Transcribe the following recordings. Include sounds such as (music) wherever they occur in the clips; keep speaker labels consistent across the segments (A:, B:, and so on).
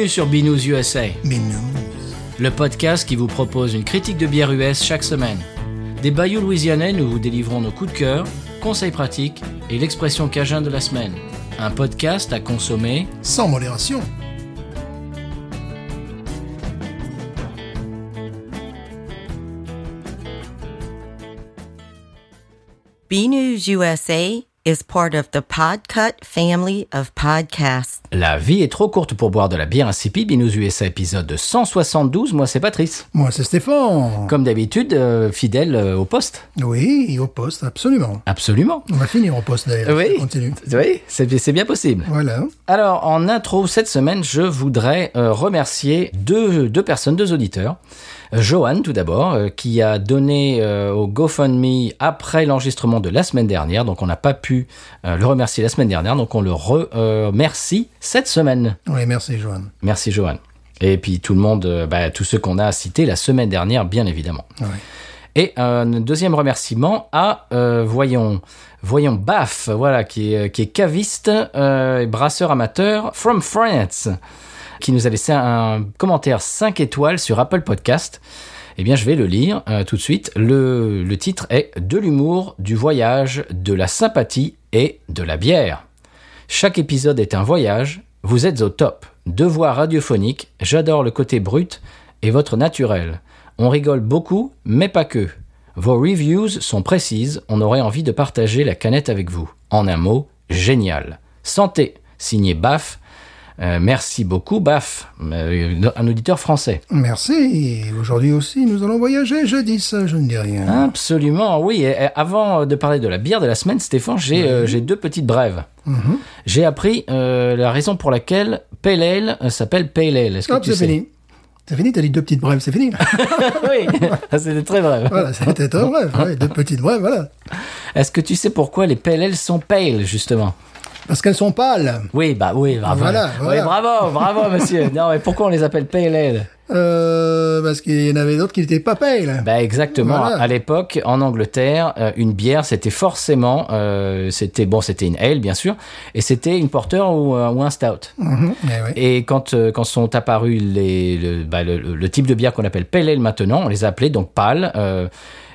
A: Bienvenue sur Binous USA,
B: non.
A: le podcast qui vous propose une critique de bière US chaque semaine. Des bayous louisianais, nous vous délivrons nos coups de cœur, conseils pratiques et l'expression cajun de la semaine. Un podcast à consommer.
B: Sans modération.
C: B News USA is part of the Podcut family of podcasts.
A: La vie est trop courte pour boire de la bière insipide. Binous USA épisode 172. Moi, c'est Patrice.
B: Moi, c'est Stéphane.
A: Comme d'habitude, euh, fidèle euh, au poste.
B: Oui, au poste, absolument.
A: Absolument.
B: On va finir au poste d'ailleurs.
A: Oui.
B: Continue.
A: Oui, c'est c'est bien possible.
B: Voilà.
A: Alors, en intro, cette semaine, je voudrais euh, remercier deux, deux personnes, deux auditeurs. Johan, tout d'abord, euh, qui a donné euh, au GoFundMe après l'enregistrement de la semaine dernière. Donc, on n'a pas pu euh, le remercier la semaine dernière. Donc, on le remercie cette semaine.
B: Oui, merci, Joanne.
A: Merci, Johan. Et puis, tout le monde, bah, tous ceux qu'on a cités la semaine dernière, bien évidemment. Et un deuxième remerciement à, euh, voyons, voyons, Baf, voilà, qui est, qui est caviste euh, et brasseur amateur from France, qui nous a laissé un commentaire 5 étoiles sur Apple Podcast. Eh bien, je vais le lire euh, tout de suite. Le, le titre est De l'humour, du voyage, de la sympathie et de la bière. Chaque épisode est un voyage, vous êtes au top. Deux voix radiophoniques, j'adore le côté brut et votre naturel. On rigole beaucoup, mais pas que. Vos reviews sont précises, on aurait envie de partager la canette avec vous. En un mot, génial. Santé, signé BAF. Euh, merci beaucoup, BAF, euh, un auditeur français.
B: Merci. Aujourd'hui aussi, nous allons voyager. Je dis ça, je ne dis rien.
A: Absolument, oui. Et, avant de parler de la bière de la semaine, Stéphane, j'ai euh, deux petites brèves. J'ai appris euh, la raison pour laquelle Pale Ale s'appelle Pale Ale. Est-ce que
B: Hop,
A: tu sais
B: fini. C'est fini, t'as dit deux petites brèves, c'est fini. (laughs)
A: Oui, c'était très bref.
B: voilà, c'était un bref. (laughs) Ouais, deux petites brèves, voilà.
A: Est-ce que tu sais pourquoi les Ale sont pale, justement?
B: Parce qu'elles sont pâles.
A: Oui, bah oui, bravo.
B: Voilà,
A: Oui, bravo, bravo, monsieur. (laughs) Non, mais pourquoi on les appelle Pale Ale
B: Euh, parce qu'il y en avait d'autres qui n'étaient pas pales.
A: Bah exactement.
B: Voilà.
A: À l'époque, en Angleterre, euh, une bière, c'était forcément, euh, c'était bon, c'était une ale bien sûr, et c'était une porter ou, euh, ou un stout.
B: Mhm, eh ouais.
A: Et quand euh, quand sont apparus les le, bah, le, le type de bière qu'on appelle pale ale maintenant, on les appelait donc pâles.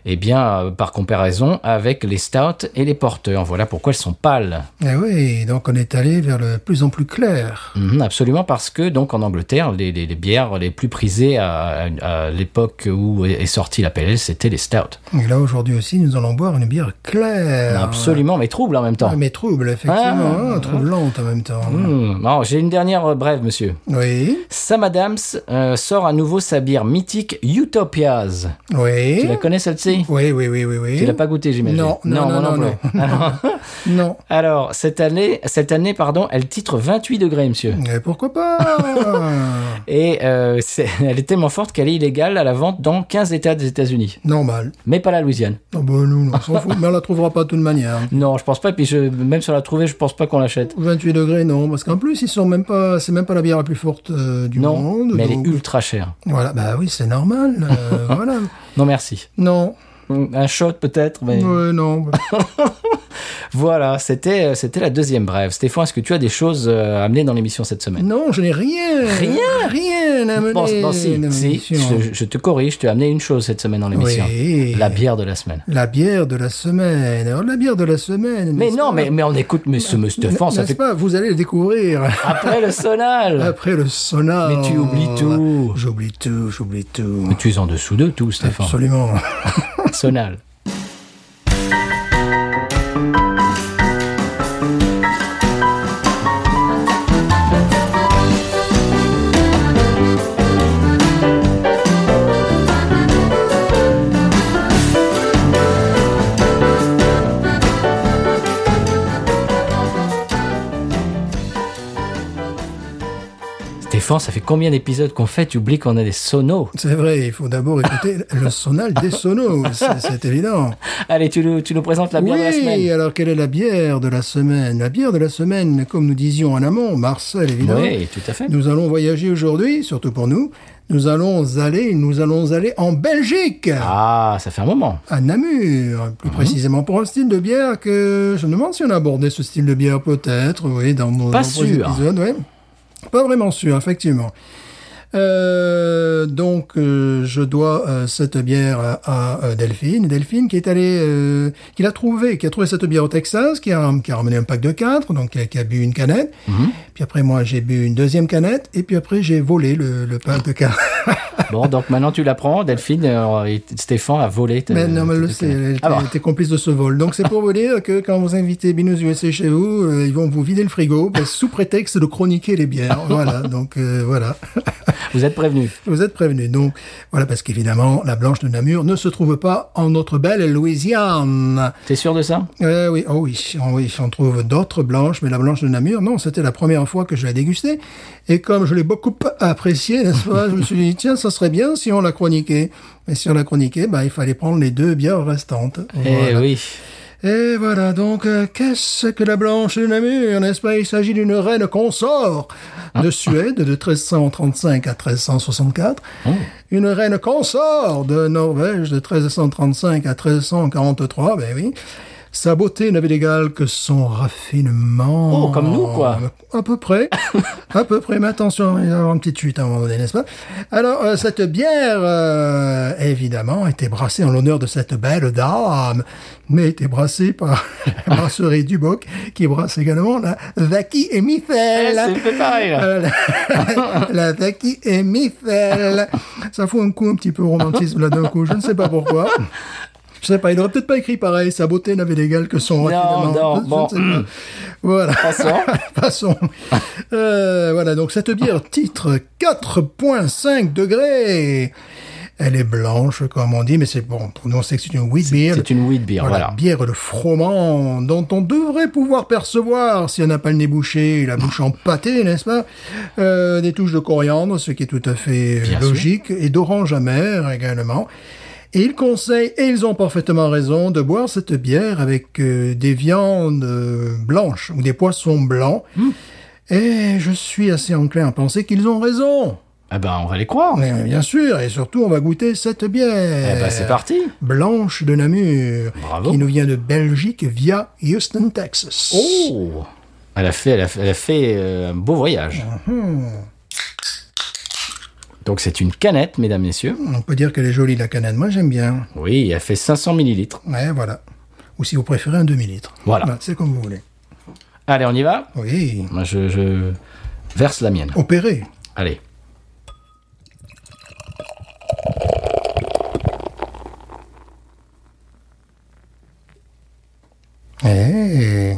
A: Eh bien, euh, par comparaison avec les stouts et les porteurs. Voilà pourquoi elles sont pâles.
B: Eh oui, donc on est allé vers le plus en plus clair.
A: Mhm, absolument, parce que donc en Angleterre, les, les, les bières les plus prisées à, à, à l'époque où est sortie la ale, c'était les stouts.
B: Et là, aujourd'hui aussi, nous allons boire une bière claire.
A: Absolument, mais trouble en même temps.
B: Ah, mais trouble, effectivement.
A: Ah,
B: hein, troublante en même temps.
A: Non, J'ai une dernière euh, brève, monsieur.
B: Oui,
A: Sam Adams euh, sort à nouveau sa bière mythique Utopias.
B: oui.
A: Tu la connais celle-ci?
B: Oui, oui, oui, oui, oui.
A: Tu l'as pas goûté, j'imagine?
B: Non, non, non, non.
A: Alors, (laughs)
B: Non.
A: alors, cette année, cette année, pardon, elle titre 28 degrés, monsieur.
B: Mais pourquoi pas (laughs)
A: Et euh, elle est tellement forte qu'elle est illégale à la vente dans 15 États des États-Unis,
B: Normal.
A: mais pas la Louisiane.
B: Oh, bah, nous, on s'en fout. (laughs) Mais on la trouvera pas de toute manière.
A: Non, je pense pas. Et puis je, même si on l'a trouvé, je pense pas qu'on l'achète.
B: 28 degrés, non. Parce qu'en plus, ils sont même pas, c'est même pas la bière la plus forte euh, du
A: Non,
B: monde.
A: mais elle est ultra chère.
B: Voilà, bah oui, c'est normal. euh, voilà.
A: Non, merci.
B: Non.
A: Un shot peut-être, mais
B: Ouais, non. (laughs)
A: voilà, c'était euh, c'était la deuxième brève. Stéphane, est-ce que tu as des choses euh, à amener dans l'émission cette semaine?
B: Non, je n'ai rien.
A: Rien?
B: Rien à mener
A: Bon, si,
B: dans
A: si, je, je te corrige, tu as amené une chose cette semaine dans l'émission.
B: Oui.
A: La bière de la semaine.
B: La bière de la semaine. Alors, la bière de la semaine.
A: Mais non, mais, mais on écoute Monsieur Stéphane, ça fait
B: pas? Vous allez le découvrir
A: après le sonal.
B: après le sonar.
A: Mais tu oublies tout.
B: J'oublie tout, j'oublie tout.
A: Mais tu es en dessous de tout, Stéphane.
B: Absolument. (laughs)
A: Sonal. Stéphane, ça fait combien d'épisodes qu'on fait? Tu oublies qu'on a des sonos.
B: C'est vrai, il faut d'abord écouter (laughs) le sonal des sonos, c'est évident.
A: Allez, tu nous, tu nous présentes la bière
B: oui,
A: de la semaine.
B: alors quelle est la bière de la semaine? La bière de la semaine, comme nous disions en amont, Marcel évidemment.
A: Oui, tout à fait.
B: Nous allons voyager aujourd'hui, surtout pour nous. Nous allons aller, nous allons aller en Belgique,
A: Ah, ça fait un moment.
B: à Namur, plus précisément pour un style de bière que je me demande si on a abordé ce style de bière peut-être, oui, dans nos
A: Pas sûr.
B: épisodes, ouais. Pas vraiment sûr, effectivement. Euh, donc, euh, je dois euh, cette bière à, à, Delphine. Delphine qui est allée, qui l'a trouvé, qui a trouvé cette bière au Texas, qui a, qui a ramené un pack de quatre, donc qui a, qui a bu une canette. Puis après, moi, j'ai bu une deuxième canette, et puis après, j'ai volé le, le pack de quatre. (laughs)
A: Bon, donc maintenant tu l'apprends, Delphine, et Stéphane a volé. ta-
B: Mais non, mais le elle était,
A: Ah
B: elle était complice de ce vol. Donc, c'est pour vous dire que quand vous invitez Binous USA chez vous, ils vont vous vider le frigo, sous prétexte de chroniquer les bières. voilà. Donc, voilà. (laughs)
A: Vous êtes prévenu.
B: Vous êtes prévenus. Donc, voilà, parce qu'évidemment, la blanche de Namur ne se trouve pas en notre belle Louisiane.
A: T'es sûr de ça?
B: Euh, oui, oh oui, oh oui, on trouve d'autres blanches, mais la blanche de Namur, non, c'était la première fois que je la dégustais. Et comme je l'ai beaucoup appréciée, n'est-ce pas, je me suis dit, tiens, ça serait bien si on la chroniquait. Mais si on la chroniquait, bah, il fallait prendre les deux bières restantes.
A: Eh
B: Voilà.
A: oui.
B: Et voilà, donc, euh, qu'est-ce que la blanche de Namur, n'est-ce pas? Il s'agit d'une reine consort de Suède de 1335 à 1364. Une reine consort de Norvège de 1335 à 1343, ben oui. Sa beauté n'avait d'égal que son raffinement.
A: Oh, comme nous, quoi.
B: À peu près. (laughs) à peu près. Mais attention, il va y avoir une petite chute à un moment donné, n'est-ce pas? Alors, euh, cette bière, euh, évidemment, a été brassée en l'honneur de cette belle dame, mais était brassée par (laughs) la brasserie Duboc, qui brasse également la Zaki et
A: Eh, c'est fait pareil, là.
B: Euh, la, la Zaki et Michel. Ça fout un coup un petit peu romantisme là d'un coup, je ne sais pas pourquoi. Je sais pas, il aurait peut-être pas écrit pareil, sa beauté n'avait d'égal que son
A: Non, non, bon.
B: Voilà.
A: Passons. (laughs)
B: Passons. Euh, voilà, donc cette bière titre 4.5 degrés. Elle est blanche, comme on dit, mais c'est bon, pour nous on sait que c'est une wheat beer.
A: C'est une wheat beer, voilà.
B: Bière de froment dont on devrait pouvoir percevoir, si on n'a pas le nez bouché, la bouche empâtée, n'est-ce pas? Euh, Des touches de coriandre, ce qui est tout à fait
A: Bien
B: logique, et d'orange amer également. Et ils conseillent, et ils ont parfaitement raison, de boire cette bière avec euh, des viandes euh, blanches ou des poissons blancs.
A: Hmm.
B: Et je suis assez enclin à penser qu'ils ont raison.
A: Eh ben, on va les croire.
B: Mais bien sûr, et surtout, on va goûter cette bière.
A: Eh ben, c'est parti.
B: Blanche de Namur,
A: Bravo.
B: qui nous vient de Belgique via Houston, Texas.
A: Oh Elle a fait, elle a fait, elle a fait, euh, un beau voyage.
B: Mhm.
A: Donc c'est une canette, mesdames, messieurs.
B: On peut dire qu'elle est jolie, la canette. Moi, j'aime bien.
A: Oui, elle fait 500 millilitres.
B: Ouais, voilà. Ou si vous préférez, un demi-litre.
A: Voilà.
B: c'est comme vous voulez.
A: Allez, on y va
B: Oui.
A: Moi, je, je verse la mienne.
B: Opéré.
A: Allez.
B: Eh.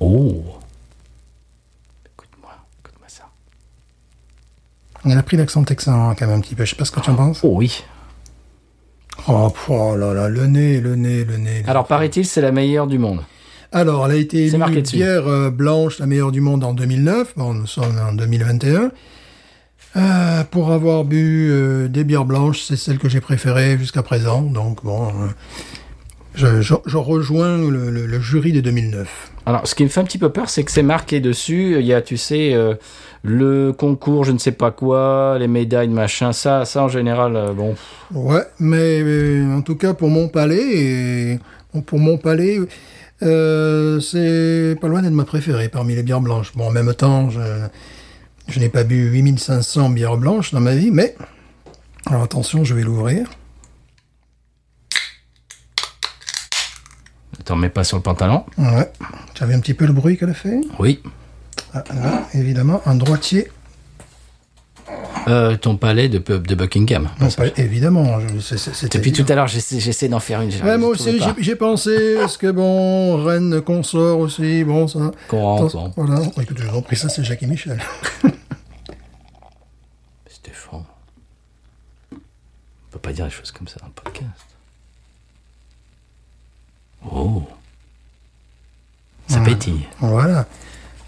A: Oh
B: Elle a pris l'accent texan, quand même, un petit peu. Je sais pas ce que tu en penses.
A: Oh oui.
B: Oh, oh là là, le nez, le nez, le nez.
A: Alors, paraît-il, c'est la meilleure du monde.
B: Alors, elle a été élue bière euh, blanche, la meilleure du monde en 2009. Bon, nous sommes en 2021. Euh, pour avoir bu euh, des bières blanches, c'est celle que j'ai préférée jusqu'à présent. Donc, bon, euh, je, je- je rejoins le, le- le jury de 2009.
A: Alors, ce qui me fait un petit peu peur, c'est que c'est marqué dessus. Il y a, tu sais, euh, le concours, je ne sais pas quoi, les médailles, machin. Ça, ça en général, euh, bon.
B: Ouais, mais euh, en tout cas, pour mon palais, et, pour mon palais, euh, c'est pas loin d'être ma préférée parmi les bières blanches. Bon, en même temps, je, je n'ai pas bu 8500 bières blanches dans ma vie, mais... Alors attention, je vais l'ouvrir.
A: T'en mets pas sur le pantalon
B: Ouais. Tu as vu un petit peu le bruit qu'elle a fait
A: Oui.
B: ah, là, Évidemment, un droitier.
A: Euh, ton palais de, de Buckingham.
B: Non, pas, évidemment. je- c'est
A: Depuis
B: évident.
A: tout à l'heure, j'essaie d'en faire une.
B: Ouais, moi aussi, j'ai- j'ai pensé, est-ce que bon, Reine consort aussi, bon, ça.
A: Bon.
B: Voilà, Oh, écoute, je vous en prie, ça c'est Jacques et Michel. (laughs)
A: Stéphane. On peut pas dire des choses comme ça dans le podcast. Oh. Ça pétille.
B: Voilà.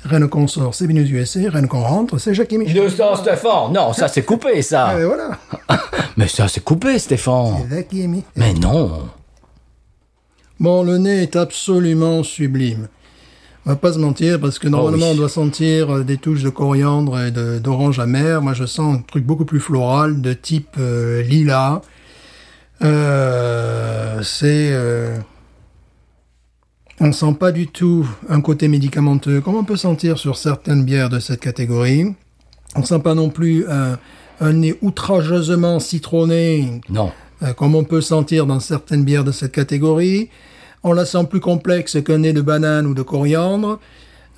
B: Reine consort, c'est Binous USA, Reine qu'on rentre, c'est Jacques et Michel.
A: De ça, Stéphane Non, ça c'est coupé, ça (laughs)
B: Et voilà. (laughs)
A: Mais ça c'est coupé, Stéphane
B: C'est Jacques.
A: Mais non
B: Bon, le nez est absolument sublime. On va pas se mentir, parce que normalement,
A: Oh oui.
B: on doit sentir euh, des touches de coriandre et d'orange amer. Moi, je sens un truc beaucoup plus floral, de type euh, lilas. Euh, c'est... euh, on sent pas du tout un côté médicamenteux, comme on peut sentir sur certaines bières de cette catégorie. On sent pas non plus un, un nez outrageusement citronné,
A: Non.
B: euh, comme on peut sentir dans certaines bières de cette catégorie. On la sent plus complexe qu'un nez de banane ou de coriandre.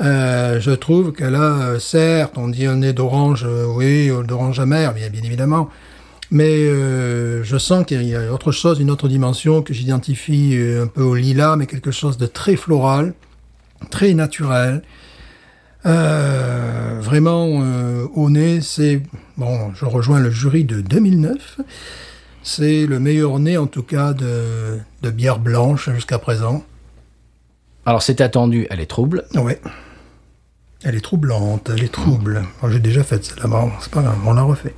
B: Euh, je trouve qu'elle a, euh, certes, on dit un nez d'orange, oui, d'orange amer, bien, bien évidemment. Mais euh, je sens qu'il y a autre chose, une autre dimension que j'identifie euh, un peu au lilas, mais quelque chose de très floral, très naturel. Euh, vraiment, euh, au nez, c'est... Bon, je rejoins le jury de 2009. C'est le meilleur nez, en tout cas, de, de bière blanche jusqu'à présent.
A: Alors c'est attendu, elle est trouble.
B: Ouais. Elle est troublante, elle est trouble. J'ai déjà fait celle-là, bon, c'est pas grave, on la refait.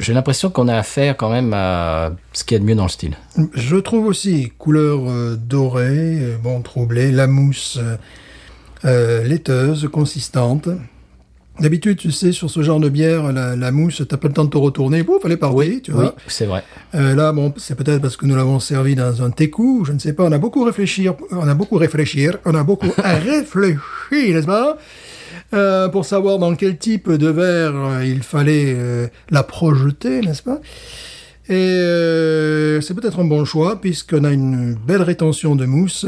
A: J'ai l'impression qu'on a affaire quand même à ce qu'il y a de mieux dans le style.
B: Je trouve aussi couleur euh, dorée, euh, bon, troublée, la mousse euh, laiteuse, consistante. D'habitude, tu sais, sur ce genre de bière, la, la mousse, t'as pas le temps de te retourner, pouf, elle est partie, tu
A: Oui,
B: vois.
A: c'est vrai.
B: Euh, là, bon, c'est peut-être parce que nous l'avons servi dans un teku, je ne sais pas. On a beaucoup réfléchi, on a beaucoup réfléchir, on a beaucoup (laughs) à réfléchir, n'est-ce pas? Euh, Pour savoir dans quel type de verre euh, il fallait euh, la projeter, n'est-ce pas? Et euh, c'est peut-être un bon choix puisqu'on a une belle rétention de mousse,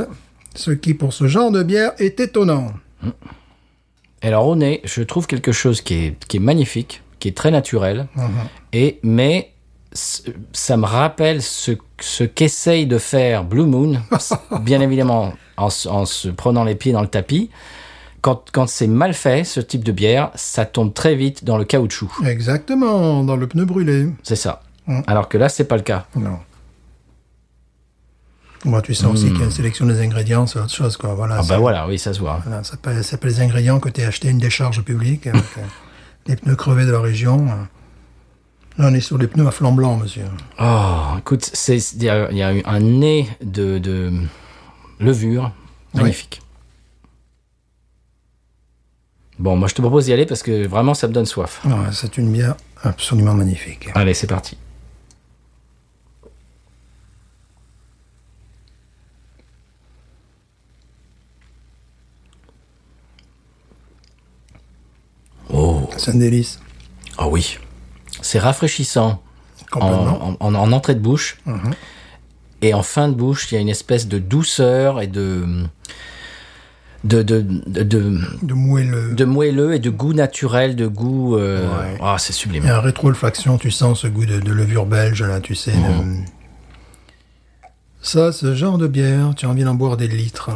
B: ce qui pour ce genre de bière est étonnant.
A: Alors au nez, je trouve quelque chose qui est, qui est magnifique, qui est très naturel, et mais ça me rappelle ce, ce qu'essaye de faire Blue Moon, (laughs) bien évidemment en se prenant les pieds dans le tapis. Quand, quand c'est mal fait, ce type de bière, ça tombe très vite dans le caoutchouc.
B: Exactement, dans le pneu brûlé.
A: C'est ça.
B: Mm.
A: Alors que là, c'est pas le cas.
B: Non. Bon, tu sens aussi qu'il y a une sélection des ingrédients, c'est autre chose, quoi. Voilà,
A: Ah bah voilà, oui, ça se voit.
B: Voilà, ça peut- pas les ingrédients que tu as acheté une décharge publique avec (laughs) euh, des pneus crevés de la région. euh. Là, on est sur des pneus à flanc blanc, monsieur.
A: Oh, écoute, il y, y a eu un nez de, de levure magnifique. Bon, moi je te propose d'y aller parce que vraiment ça me donne soif.
B: Ouais, c'est une bière absolument magnifique.
A: Allez, c'est parti. Oh,
B: C'est un délice.
A: ah oui, c'est rafraîchissant en,
B: Complètement.
A: en- en- en entrée de bouche. Et en fin de bouche, il y a une espèce de douceur et de de, de, de, de,
B: moelleux.
A: de moelleux et de goût naturel, de goût. euh,
B: Ouais.
A: Ah, c'est sublime.
B: Et en rétro-olfaction, tu sens ce goût de, de levure belge, là, tu sais. de- Ça, ce genre de bière, tu as envie d'en boire des litres.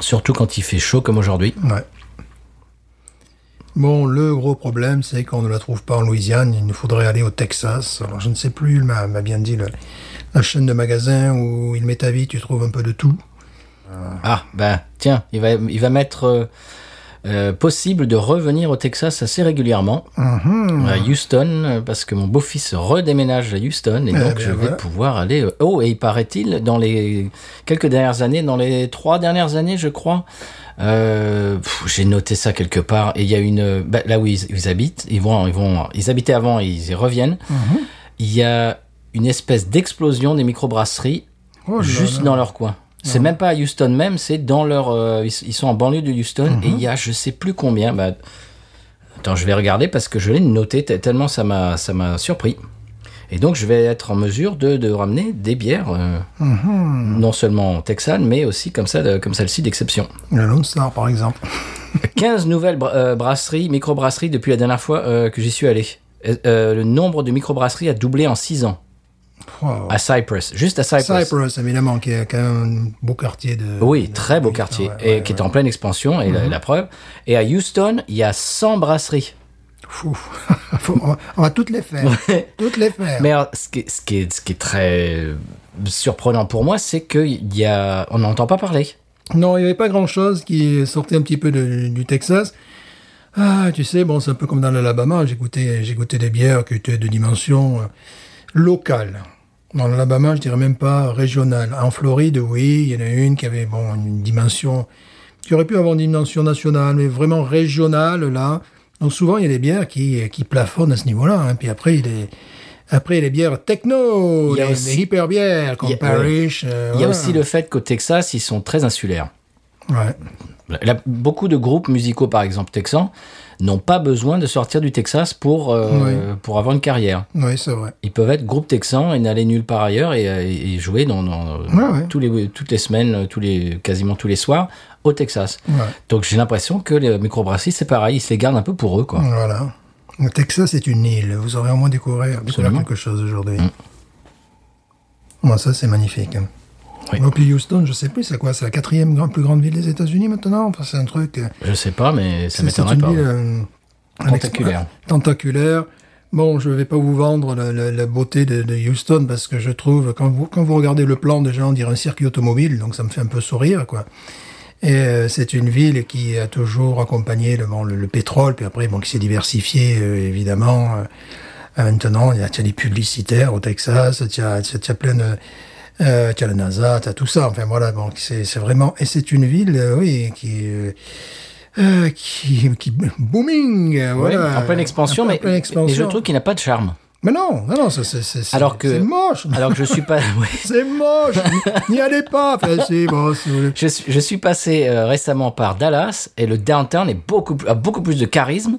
A: Surtout quand il fait chaud comme aujourd'hui.
B: Ouais. Bon, le gros problème, c'est qu'on ne la trouve pas en Louisiane. Il nous faudrait aller au Texas. Alors, je ne sais plus, il m'a bien dit le- la chaîne de magasins où il met ta vie, tu trouves un peu de tout.
A: Ah, ben tiens, il va, il va mettre euh, euh, possible de revenir au Texas assez régulièrement,
B: Mhm.
A: à Houston, euh, parce que mon beau-fils redéménage à Houston et
B: Eh
A: donc je vais
B: voilà.
A: pouvoir aller. euh, Oh, et il paraît-il, dans les quelques dernières années, dans les trois dernières années, je crois, euh, j'ai noté ça quelque part. Et il y a une bah, là où ils, ils habitent, ils vont, ils vont, ils habitaient avant, ils y reviennent.
B: Mhm.
A: Il y a une espèce d'explosion des microbrasseries
B: Oh là
A: juste
B: là.
A: dans leur coin. C'est même pas à Houston même, c'est dans leur. euh, ils, ils sont en banlieue de Houston et il y a je sais plus combien. Bah, attends, je vais regarder parce que je l'ai noté te- tellement ça m'a ça m'a surpris. Et donc je vais être en mesure de, de ramener des bières, euh, non seulement texanes, mais aussi comme ça, de- comme celle-ci d'exception.
B: Le Lone Star, par exemple. (laughs)
A: 15 nouvelles bra- euh, brasseries, microbrasseries depuis la dernière fois euh, que j'y suis allé. Euh, euh, le nombre de microbrasseries a doublé en 6 ans
B: Wow.
A: à Cypress, juste à Cypress.
B: Cypress, évidemment, qui est quand même un beau quartier de.
A: Oui,
B: de-
A: très beau quartier,
B: ouais,
A: et
B: ouais,
A: qui est en pleine expansion, et la, la preuve. Et à Houston, il y a 100 brasseries.
B: Fou. (laughs) On, va, on va toutes les faire. toutes les faire.
A: Mais alors, ce, qui est, ce, qui est, ce qui est très surprenant pour moi, c'est qu'il y a... On n'entend pas parler.
B: Non, il n'y avait pas grand-chose qui sortait un petit peu de- du Texas. Ah, tu sais, bon, c'est un peu comme dans l'Alabama. J'ai goûté, j'ai goûté des bières qui étaient de dimension euh, locale. Dans l'Alabama, je dirais même pas régionale. En Floride, oui, il y en a une qui avait, bon, une dimension, qui aurait pu avoir une dimension nationale, mais vraiment régionale, là. Donc souvent, il y a des bières qui, qui plafonnent à ce niveau-là. hein. Puis après, il y a des, après, les bières techno,
A: Il y a
B: les,
A: aussi-
B: les hyper bières, comme
A: il y a-
B: Parrish. euh,
A: Il y a
B: voilà.
A: aussi le fait qu'au Texas, ils sont très insulaires.
B: Ouais.
A: Beaucoup de groupes musicaux, par exemple texans, n'ont pas besoin de sortir du Texas pour, euh, pour avoir une carrière.
B: Oui, c'est vrai.
A: Ils peuvent être groupe texan et n'aller nulle part ailleurs et, euh, et jouer dans, dans-
B: Ouais, ouais.
A: Tous les, toutes les semaines, tous les, quasiment tous les soirs au Texas.
B: Ouais.
A: Donc j'ai l'impression que les microbrasseries, c'est pareil, ils se les gardent un peu pour eux. Quoi.
B: Voilà. Le Texas est une île. Vous aurez au moins découvert, quelque chose aujourd'hui. Bon, ça, c'est magnifique.
A: Oui.
B: Et puis Houston, je sais plus, c'est quoi C'est la quatrième plus grande ville des États-Unis maintenant? Enfin, c'est un truc. euh,
A: Je sais pas, mais ça m'étonnerait
B: une
A: pas.
B: euh,
A: Tentaculaire. (laughs)
B: tentaculaire. Bon, je vais pas vous vendre la, la- la beauté de, de Houston parce que je trouve quand vous quand vous regardez le plan déjà on dirait un circuit automobile, donc ça me fait un peu sourire quoi. Et euh, c'est une ville qui a toujours accompagné le, bon, le, le pétrole, puis après bon qui s'est diversifié euh, évidemment. Euh, maintenant, il y a, des publicitaires au Texas, as, tu as plein de euh, tu as la NASA, tu as tout ça. Enfin voilà, bon, c'est vraiment et c'est une ville, euh, oui, qui euh, euh, qui, qui booming, voilà,
A: en pleine expansion,
B: En
A: mais
B: pleine
A: et
B: expansion.
A: je trouve qu'il n'a pas de charme.
B: Mais non, non, non, ça, c'est,
A: Alors que-
B: moche.
A: Alors que je suis pas. (laughs) ouais.
B: C'est moche. N'y allez pas. Enfin, bon.
A: Je suis, je suis passé euh, récemment par Dallas et le downtown est beaucoup, a beaucoup plus de charisme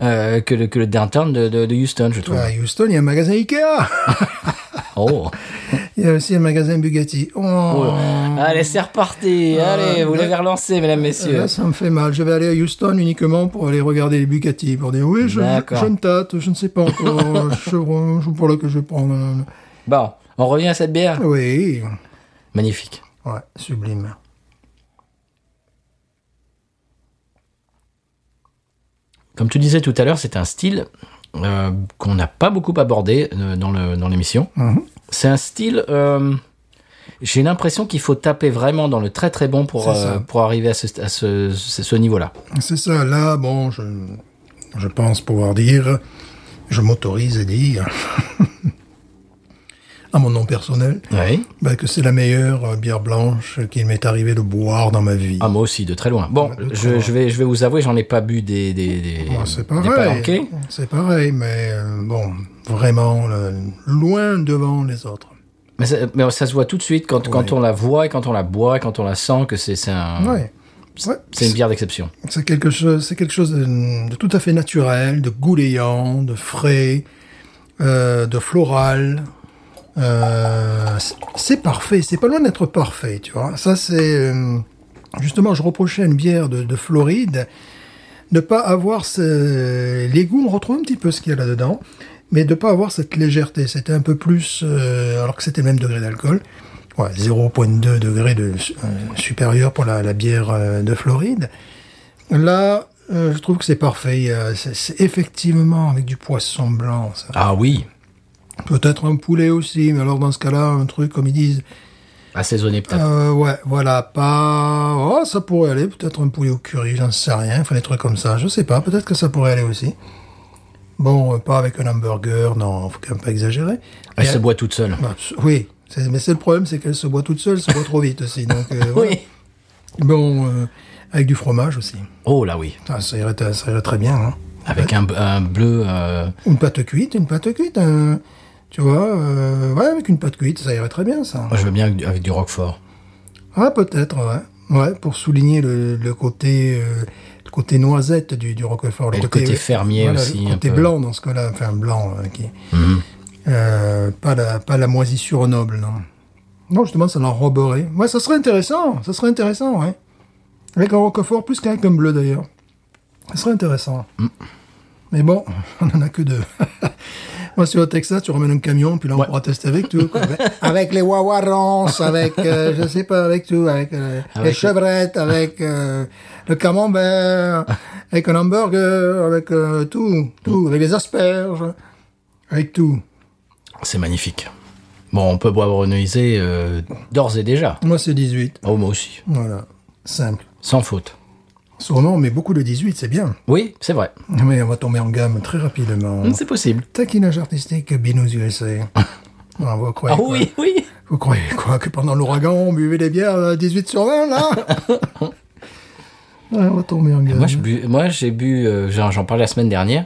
A: euh, que, le, que le downtown de, de, de Houston, je trouve.
B: À Houston, il y a un magasin Ikea. (laughs) (laughs)
A: Oh. (laughs)
B: Il y a aussi un magasin Bugatti. Oh.
A: Oh. Allez, c'est reparti.
B: Ah,
A: Allez, vous l'avez relancé, mesdames, messieurs.
B: Là, ça me fait mal. Je vais aller à Houston uniquement pour aller regarder les Bugatti, pour dire oui, je, me tâte, je ne sais pas encore. (laughs) je, je pour là que je vais prendre.
A: Bon, on revient à cette bière.
B: Oui,
A: Magnifique.
B: ouais, sublime.
A: Comme tu disais tout à l'heure, c'est un style euh, qu'on n'a pas beaucoup abordé euh, dans l'émission.
B: Mhm.
A: C'est un style. euh, J'ai l'impression qu'il faut taper vraiment dans le très très bon pour, euh, pour arriver à ce, à ce, ce- ce niveau-là.
B: C'est ça. Là, bon, je, je pense pouvoir dire, je m'autorise à dire, (laughs) à mon nom personnel,
A: Oui.
B: bah, que c'est la meilleure euh, bière blanche qu'il m'est arrivé de boire dans ma vie.
A: Ah, moi aussi, de très loin. Bon,
B: Ouais,
A: je, vais, je vais vous avouer, j'en ai pas bu des, des, des,
B: Bon, c'est pareil. C'est pareil, mais euh, bon, vraiment loin devant les autres.
A: Mais ça, mais ça se voit tout de suite quand, on la voit, et quand on la boit, quand on la sent, que c'est c'est un-
B: Ouais. Ouais,
A: c'est une bière d'exception.
B: C'est quelque chose, c'est quelque chose de, de tout à fait naturel, de gouléant, de frais, euh, de floral. Euh, c'est- parfait. C'est pas loin d'être parfait, tu vois. Ça, c'est euh, justement, je reprochais à une bière de, de Floride de pas avoir ce, les goûts. On retrouve un petit peu ce qu'il y a là-dedans, mais de pas avoir cette légèreté. C'était un peu plus, euh, alors que c'était le même degré d'alcool. Ouais, 0,2 degré de supérieur pour la, la bière de Floride. Là, je trouve que c'est parfait. C'est effectivement avec du poisson blanc. ça.
A: Ah oui,
B: Peut-être un poulet aussi, mais alors dans ce cas-là, un truc comme ils disent.
A: assaisonné peut-être.
B: Euh, ouais, voilà, pas. Oh, ça pourrait aller. Peut-être un poulet au curry, j'en sais rien. Enfin, des trucs comme ça. Je sais pas. Peut-être que ça pourrait aller aussi. Bon, euh, pas avec un hamburger. Non, faut quand même pas exagérer.
A: Elle
B: Et-
A: se boit toute seule.
B: bah, oui, mais c'est le problème, c'est qu'elle se boit toute seule, elle se boit trop vite aussi. Donc, euh, (laughs) voilà.
A: Oui.
B: Bon, euh, avec du fromage aussi.
A: Oh là oui.
B: Ah, ça, irait, ça irait très bien. Hein.
A: Avec un, un bleu.
B: Une pâte cuite, une pâte cuite. un- tu vois, euh, ouais, avec une pâte cuite, ça irait très bien, ça.
A: Moi, je veux bien avec du, avec du roquefort.
B: Ah, peut-être, ouais. Ouais, pour souligner le, le côté, euh, le côté noisette du, du Roquefort.
A: Et le côté fermier aussi,
B: Le
A: un
B: côté
A: peu.
B: blanc dans ce cas-là, enfin blanc, euh, qui,
A: Mhm.
B: pas la, pas la moisissure noble, non. Non, justement, ça l'enroberait. Ouais, ça serait intéressant, ça serait intéressant, ouais. Avec un Roquefort, plus qu'avec un bleu d'ailleurs. Ça serait intéressant.
A: Mm.
B: Mais bon, (laughs) on en a que deux. (laughs) Moi, sur le Texas, tu ramènes un camion, puis là, on
A: Ouais.
B: pourra tester avec tout. quoi. Avec- les Wawarons, avec, euh, je sais pas, avec tout, avec, euh, les
A: Avec-
B: chevrettes, avec euh, le camembert, avec un hamburger, avec euh, tout, tout, avec les asperges, avec tout.
A: C'est magnifique. Bon, on peut boire euh, d'ores et déjà.
B: Moi, c'est 18.
A: Oh, moi aussi.
B: Voilà. Simple.
A: Sans faute.
B: Sûrement, mais beaucoup de 18, c'est bien.
A: Oui, c'est vrai.
B: Mais on va tomber en gamme très rapidement.
A: Mm, C'est possible.
B: Taquinage artistique Binous USA. Non, (laughs) vous croyez
A: Ah
B: quoi
A: oui, oui.
B: Vous croyez quoi Que pendant l'ouragan, on buvait des bières à 18 sur 20, là (laughs) Ouais, On va tomber en gamme.
A: Moi, je bu- moi, j'ai bu, euh, j'en parlais la semaine dernière,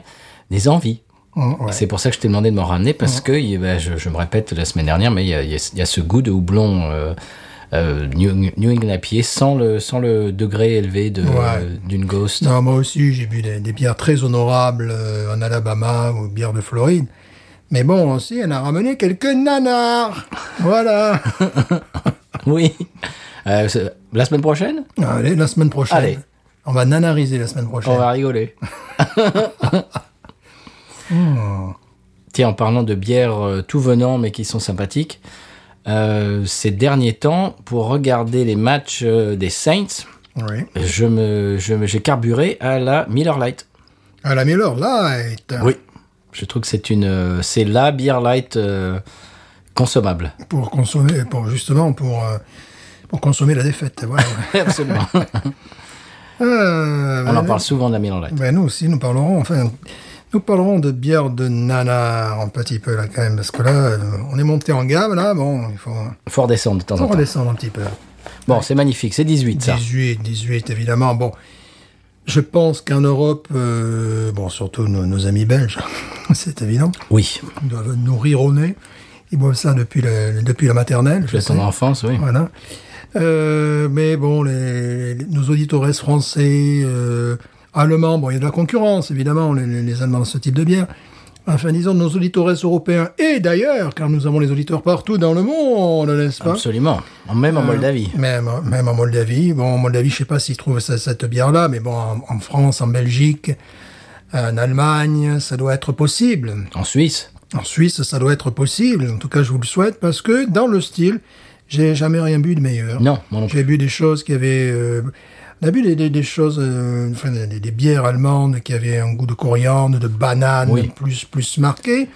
A: des envies.
B: Ouais.
A: C'est pour ça que je t'ai demandé de m'en ramener, parce que, il- bah, je, je me répète la semaine dernière, mais y y il y a ce goût de houblon euh, euh, New, New England IPA sans le, sans le degré élevé de-
B: Ouais.
A: d'une Ghost.
B: Non, moi aussi, j'ai bu des, des bières très honorables euh, en Alabama ou bières de Floride. Mais bon, aussi, on a ramené quelques nanars. Voilà. (laughs)
A: Oui. Euh, la semaine prochaine,
B: Allez, la semaine prochaine.
A: Allez.
B: On va nanariser la semaine prochaine.
A: on va rigoler. (laughs)
B: Hmm.
A: Tiens, en parlant de bières euh, tout venant mais qui sont sympathiques, euh, ces derniers temps, pour regarder les matchs euh, des Saints,
B: Oui.
A: je me, je me- j'ai carburé à la Miller Lite.
B: À la Miller Light.
A: Oui. Je trouve que c'est une, euh, c'est la bière light euh, consommable.
B: Pour consommer, pour justement, pour, pour consommer la défaite. Voilà. (laughs)
A: Absolument. (laughs)
B: Euh,
A: On en
B: ben,
A: parle souvent de la Miller Lite.
B: ben, nous aussi, nous parlerons, enfin, nous parlerons de bière de nanar un petit peu, là, quand même, parce que là, euh, on est monté en gamme, là, bon, il faut,
A: Faut redescendre de temps en
B: faut
A: temps.
B: redescendre un petit peu.
A: Bon, c'est magnifique, c'est 18 ça.
B: 18, 18, évidemment. Bon, je pense qu'en Europe, euh, bon, surtout nos, nos amis belges, (laughs) c'est évident,
A: Oui,
B: ils doivent nous rire au nez. Ils boivent ça depuis, le- depuis la maternelle. je
A: de
B: sais.
A: ton enfance, oui.
B: Voilà. Euh, mais bon, les, les- nos auditeurs français, euh, allemands, bon, il y a de la concurrence, évidemment, les, Allemands dans ce type de bière. Enfin, disons, nos auditeurs européens, et d'ailleurs, car nous avons les auditeurs partout dans le monde, n'est-ce pas?
A: Absolument. Même en
B: Euh,
A: Moldavie.
B: Même, même en Moldavie. Bon, en Moldavie, je sais pas s'ils trouvent cette bière-là, mais bon, en, en France, en Belgique, en Allemagne, ça doit être possible.
A: En Suisse.
B: En Suisse, ça doit être possible. En tout cas, je vous le souhaite parce que dans le style, j'ai jamais rien bu de meilleur.
A: Non, moi non plus.
B: J'ai bu des choses qui avaient. euh, on a bu des, des, des choses, euh, enfin, des, des bières allemandes qui avaient un goût de coriandre, de banane,
A: Oui.
B: plus plus marqué.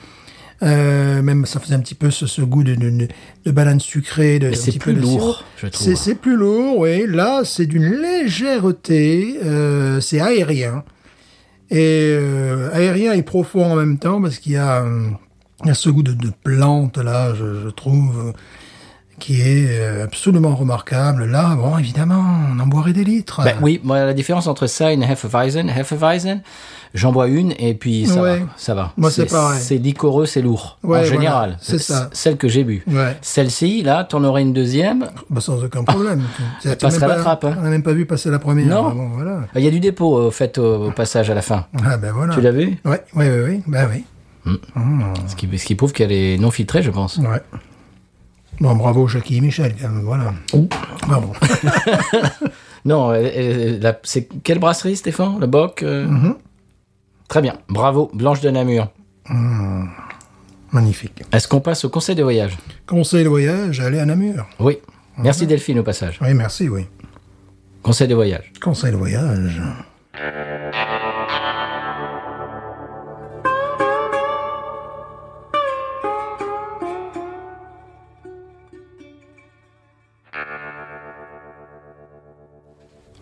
B: Euh, même ça faisait un petit peu ce, ce goût de, de, de banane sucrée. De,
A: c'est plus lourd,
B: sirop.
A: je trouve.
B: C'est plus lourd, oui. Là, c'est d'une légèreté. euh, c'est aérien. Et aérien et profond en même temps parce qu'il y a, il y a ce goût de, de plante là, je, je trouve, qui est euh, absolument remarquable. Là, bon, évidemment, on en boirait des litres.
A: Ben oui, moi, la différence entre ça et une Hefeweizen, Hefeweizen, j'en bois une et puis ça
B: Ouais.
A: va. Ça va.
B: Moi, c'est pareil.
A: C'est liquoreux, c'est lourd.
B: Ouais,
A: en
B: voilà,
A: général.
B: c'est ça.
A: Celle que j'ai bu.
B: Ouais.
A: Celle-ci, là, t'en aurais une deuxième.
B: Bah, sans aucun problème.
A: Passerait
B: as même
A: la trappe, hein.
B: On n'a même pas vu passer la première.
A: Non.
B: Ah, Bon, voilà.
A: Il y a du dépôt, euh, au fait, au, au passage à la fin.
B: Ah ben voilà.
A: Tu l'as vu?
B: Ouais, ouais, ouais. Ben oui.
A: ce qui, ce qui prouve qu'elle est non filtrée, je pense.
B: Ouais. Bon, bravo Jackie et Michel, quand même, voilà. Bravo. (laughs)
A: Non, c'est quelle brasserie, Stéphane Le Boc euh
B: Mm-hmm.
A: Très bien. Bravo, Blanche de Namur.
B: Magnifique.
A: Est-ce qu'on passe au conseil de voyage
B: Conseil de voyage, aller à Namur.
A: Oui. Merci Delphine au passage.
B: Oui, merci, oui.
A: Conseil de voyage.
B: Conseil de voyage.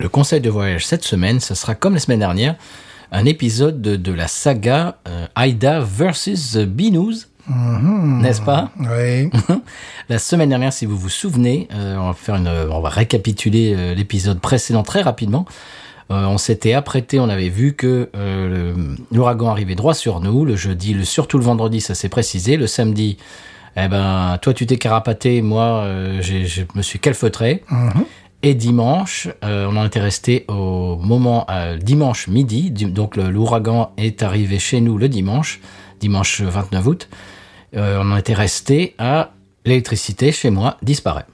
A: Le conseil de voyage cette semaine, ce sera comme la semaine dernière, un épisode de, de la saga euh, Aida versus The Binous. N'est-ce pas?
B: Oui. (laughs)
A: La semaine dernière, si vous vous souvenez, euh, on va faire une, on va récapituler euh, l'épisode précédent très rapidement. Euh, on s'était apprêté, on avait vu que l'ouragan arrivait droit sur nous. Le jeudi, le, surtout le vendredi, ça s'est précisé. Le samedi, eh ben, toi tu t'es carapaté, moi je me suis calfeutré. Et dimanche, euh, on en était resté au moment euh, dimanche midi. Donc l'ouragan est arrivé chez nous le dimanche, dimanche 29 août. Euh, on en était resté à l'électricité chez moi disparaît.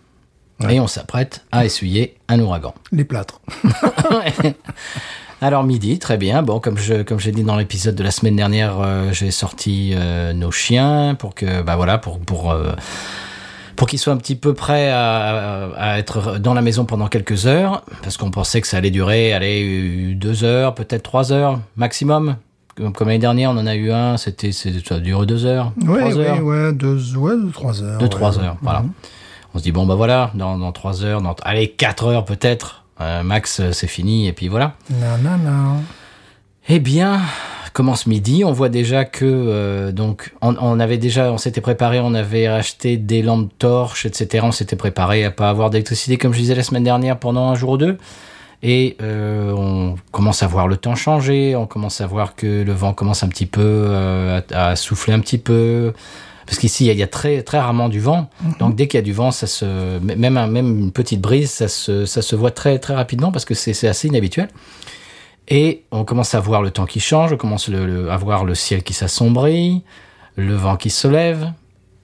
A: Et on s'apprête à essuyer un ouragan.
B: Les plâtres. (laughs)
A: Alors midi, très bien. Bon, comme je comme j'ai dit dans l'épisode de la semaine dernière, j'ai sorti nos chiens pour que bah voilà pour pour pour qu'ils soient un petit peu prêts à, à être dans la maison pendant quelques heures, parce qu'on pensait que ça allait durer, allez, deux heures, peut-être trois heures maximum. Comme, comme l'année dernière, on en a eu un, c'était, ça a duré deux heures,
B: Oui,
A: trois
B: oui,
A: heures,
B: ouais, deux, ouais, deux, trois heures.
A: deux,
B: ouais.
A: trois heures, voilà. On se dit bon bah voilà, dans, dans trois heures, dans, allez quatre heures peut-être, euh, max, euh, c'est fini et puis voilà.
B: Non, non, non.
A: Eh bien, commence midi, on voit déjà que euh, donc on, on avait déjà, on s'était préparé, on avait acheté des lampes torches, etc. On s'était préparé à pas avoir d'électricité comme je disais la semaine dernière pendant un jour ou deux. Et euh, on commence à voir le temps changer, on commence à voir que le vent commence un petit peu euh, à, à souffler un petit peu. parce qu'ici il y a- il y a très très rarement du vent. Donc dès qu'il y a du vent, ça se même un- même une petite brise, ça se ça se voit très très rapidement parce que c'est c'est assez inhabituel. Et on commence à voir le temps qui change, on commence à voir le ciel qui s'assombrit, le vent qui se lève.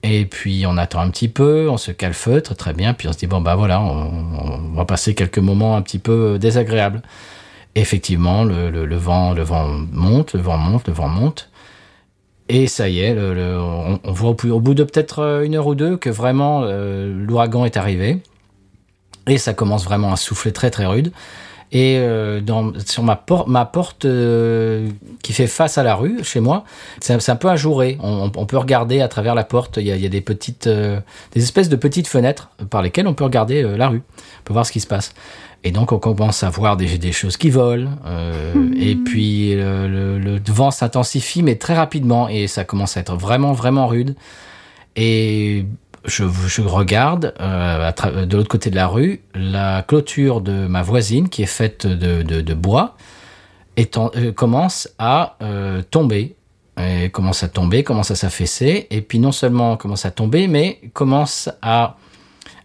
A: Et puis on attend un petit peu, on se calfeutre, très bien. Puis on se dit bon bah voilà, on, va passer quelques moments un petit peu désagréables. Effectivement, le, vent, le vent monte, le vent monte, le vent monte. Et ça y est, on, voit au bout de peut-être euh, une heure ou deux que vraiment euh, l'ouragan est arrivé. Et ça commence vraiment à souffler très très rude. Et euh, dans, sur ma, por- ma porte euh, qui fait face à la rue, chez moi, c'est un- peu ajouré. On, on- peut regarder à travers la porte. Il y a, il y a des petites, euh, des espèces de petites fenêtres par lesquelles on peut regarder euh, la rue. On peut voir ce qui se passe. Et donc on commence à voir des, des choses qui volent. euh, Et (laughs) puis le, le- le vent s'intensifie, mais très rapidement. Et ça commence à être vraiment vraiment rude. Et je, regarde euh, de l'autre côté de la rue la clôture de ma voisine qui est faite de, bois euh, commence à euh, tomber. Commence à tomber, commence à s'affaisser, et puis non seulement commence à tomber, mais commence à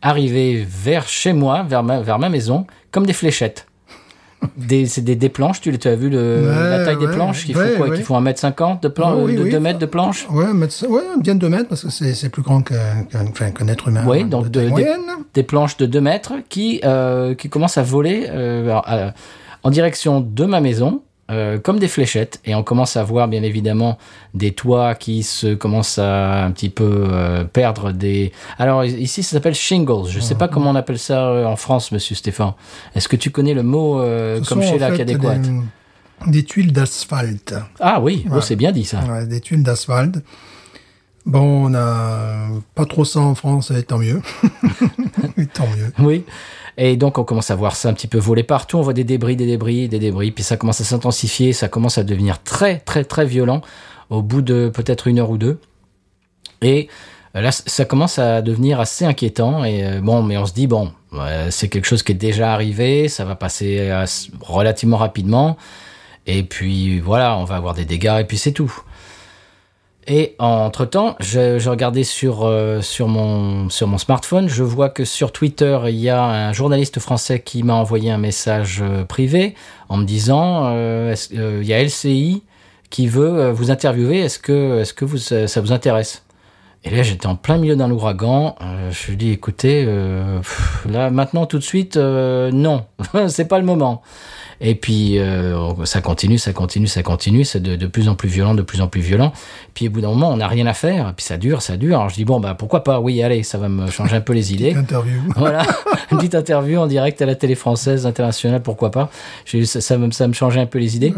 A: arriver vers chez moi, vers ma maison, comme des fléchettes. Des, c'est des, des planches, tu, tu as vu le,
B: Ouais,
A: la taille des
B: ouais,
A: planches qui
B: ouais,
A: font quoi
B: ouais.
A: Qui font 1m50 de, plan,
B: Ah oui,
A: de
B: oui.
A: 2 mètres de planches
B: Ouais, bien 2 mètres parce que c'est c'est plus grand qu'un qu'un- enfin, qu'un être humain.
A: Oui,
B: de
A: donc de- des- planches de 2 mètres qui, euh, qui commencent à voler euh, à- en direction de ma maison, euh, comme des fléchettes. Et on commence à voir, bien évidemment, des toits qui se commencent à un petit peu euh, perdre des... Alors, ici, ça s'appelle shingles. Je ne sais pas comment on appelle ça euh, en France, monsieur Stéphane. Est-ce que tu connais le mot euh, comme chez la
B: fait,
A: Cadéquat
B: des, des tuiles d'asphalte.
A: Ah oui, oh,
B: Ouais.
A: c'est bien dit ça.
B: Ouais, des tuiles d'asphalte. Bon, on a pas trop ça en France, et tant mieux. (laughs) Et tant mieux.
A: Oui. Et donc, on commence à voir ça un petit peu voler partout. On voit des débris, des débris, des débris. Puis ça commence à s'intensifier. Ça commence à devenir très, très, très violent au bout de peut-être une heure ou deux. Et euh, là, ça commence à devenir assez inquiétant. Et euh, bon, mais on se dit, bon, euh, c'est quelque chose qui est déjà arrivé. Ça va passer relativement rapidement. Et puis, voilà, on va avoir des dégâts. Et puis, c'est tout. Et entre-temps, je, je regardais sur, euh, sur, mon, sur mon smartphone, je vois que sur Twitter, il y a un journaliste français qui m'a envoyé un message euh, privé en me disant, euh, il y a LCI qui veut vous interviewer, est-ce que, est-ce que vous, ça, vous intéresse? Et là, j'étais en plein milieu d'un ouragan, je lui dit, écoutez, là, maintenant, tout de suite, euh, non, (laughs) c'est pas le moment. Et puis euh, ça continue, ça continue, ça continue, c'est de, de plus en plus violent, de plus en plus violent. Puis au bout d'un moment, on n'a rien à faire, puis ça dure, ça dure. Alors je dis bon bah pourquoi pas, oui allez, ça va me changer un peu les idées.
B: Interview. (laughs)
A: Voilà, (laughs) une petite interview en direct à la télé française internationale, pourquoi pas. Ça, ça, me, ça me changeait un peu les idées.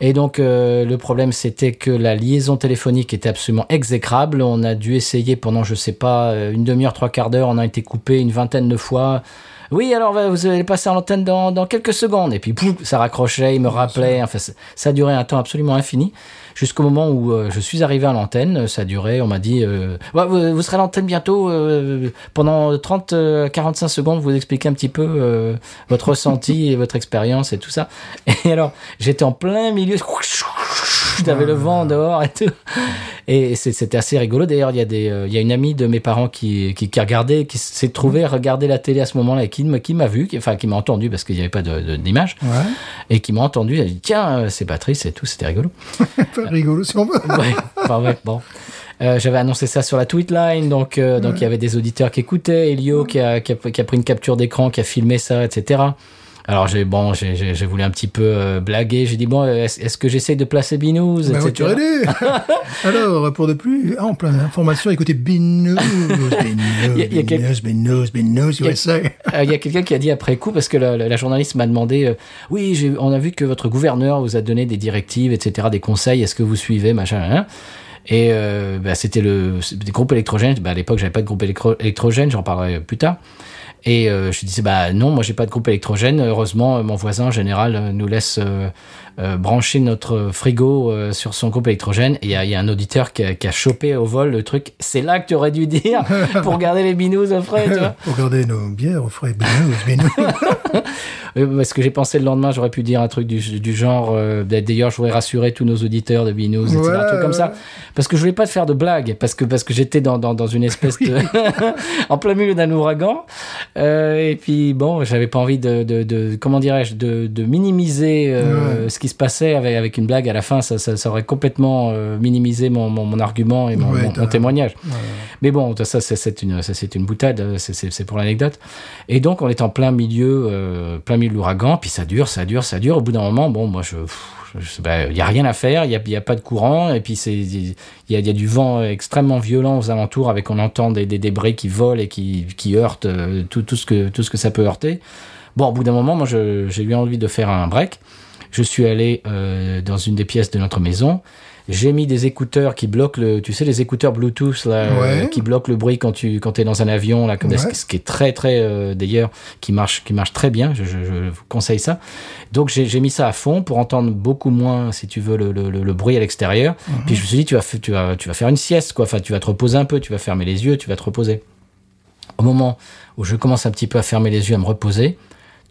A: Et donc euh, le problème c'était que la liaison téléphonique était absolument exécrable. On a dû essayer pendant je sais pas euh, une demi-heure, trois quarts d'heure. On a été coupé une vingtaine de fois. Oui, alors vous allez passer en antenne dans, dans quelques secondes. Et puis pouf, ça raccrochait, il me rappelait. Enfin, ça, ça a duré un temps absolument infini. Jusqu'au moment où euh, je suis arrivé à l'antenne, ça duré, on m'a dit, euh, Ouais, vous, vous serez à l'antenne bientôt, euh, pendant 30, euh, 45 secondes, vous expliquez un petit peu votre ressenti et votre expérience et tout ça. Et alors, j'étais en plein milieu, (laughs) j'avais le vent dehors et tout. Et c'était assez rigolo. D'ailleurs, il y a des, euh, il y a une amie de mes parents qui, qui, qui s'est trouvée regarder la télé à ce moment-là et qui, qui m'a vu, qui, enfin, qui m'a entendu parce qu'il n'y avait pas de- de- d'image
B: Ouais.
A: et qui m'a entendu. Elle a dit, tiens, euh, c'est Patrice et tout, c'était rigolo. (laughs)
B: Rigolo si on veut. (laughs)
A: Ouais, enfin, ouais, bon. Euh, J'avais annoncé ça sur la tweetline, donc euh, donc il y avait des auditeurs qui écoutaient, Elio qui a, qui, a, qui a pris une capture d'écran, qui a filmé ça, etc. Alors j'ai bon, j'ai- voulu un petit peu euh, blaguer. J'ai dit bon, est-ce est-ce que j'essaye de placer Binous,
B: Bah, tu aurais dû. (laughs) Alors, pour de plus amples informations, écoutez Binous, (laughs)
A: Il y a- il y a quel-
B: Binous, Binous, Binous,
A: y a-
B: USA. (laughs)
A: Il y a quelqu'un qui a dit après coup, parce que la, la- la journaliste m'a demandé, euh, oui, on a vu que votre gouverneur vous a donné des directives, etc., des conseils, est-ce que vous suivez, machin, hein? Et euh, bah, c'était le des groupes électrogènes. Bah, à l'époque, j'avais pas de groupe électro- électrogène, j'en parlerai plus tard. Et euh, je disais, bah non, moi j'ai pas de groupe électrogène. Heureusement, euh, mon voisin en général euh, nous laisse euh, brancher notre frigo euh, sur son groupe électrogène. Et il y a, il y a un auditeur qui a, qui a chopé au vol le truc. C'est là que tu aurais dû dire (laughs) pour garder les binous au frais, tu vois. (laughs)
B: Pour garder nos bières au frais. Binous, binous. (laughs)
A: Parce que j'ai pensé le lendemain, j'aurais pu dire un truc du, du genre. euh, D'ailleurs, je voudrais rassurer tous nos auditeurs de binous, etc. Un truc comme ça. Parce que je voulais pas te faire de blague, parce que parce que j'étais dans, dans, dans une espèce de en plein milieu d'un ouragan, et puis bon, j'avais pas envie de, de, de comment dirais-je de, de minimiser ce qui se passait avec avec une blague à la fin, ça ça, ça aurait complètement euh, minimisé mon, mon, mon argument et mon,
B: Ouais,
A: témoignage. Mais bon, ça c'est une c'est une boutade, euh, c'est- pour l'anecdote. Et donc on est en plein milieu euh, plein milieu de l'ouragan, puis ça dure, ça dure, ça dure. Au bout d'un moment, bon, moi je pas, il y a rien à faire, il y a, a pas de courant, et puis c'est il y y a du vent extrêmement violent aux alentours, avec on entend des, des débris qui volent et qui, qui heurtent euh, tout, tout ce que tout ce que ça peut heurter. Bon, au bout d'un moment, moi j'ai eu envie de faire un break. Je suis allé euh, dans une des pièces de notre maison. J'ai mis des écouteurs qui bloquent le, tu sais, les écouteurs Bluetooth là,
B: Ouais.
A: euh, qui bloquent le bruit quand tu quand es dans un avion là, comme
B: Ouais.
A: ce, ce qui est très très euh, d'ailleurs qui marche qui marche très bien. Je, je, je vous conseille ça. Donc j'ai mis ça à fond pour entendre beaucoup moins, si tu veux, le, le, le- le bruit à l'extérieur. Puis je me suis dit, tu vas, tu vas tu vas faire une sieste quoi. Enfin, tu vas te reposer un peu, tu vas fermer les yeux, tu vas te reposer. Au moment où je commence un petit peu à fermer les yeux, à me reposer,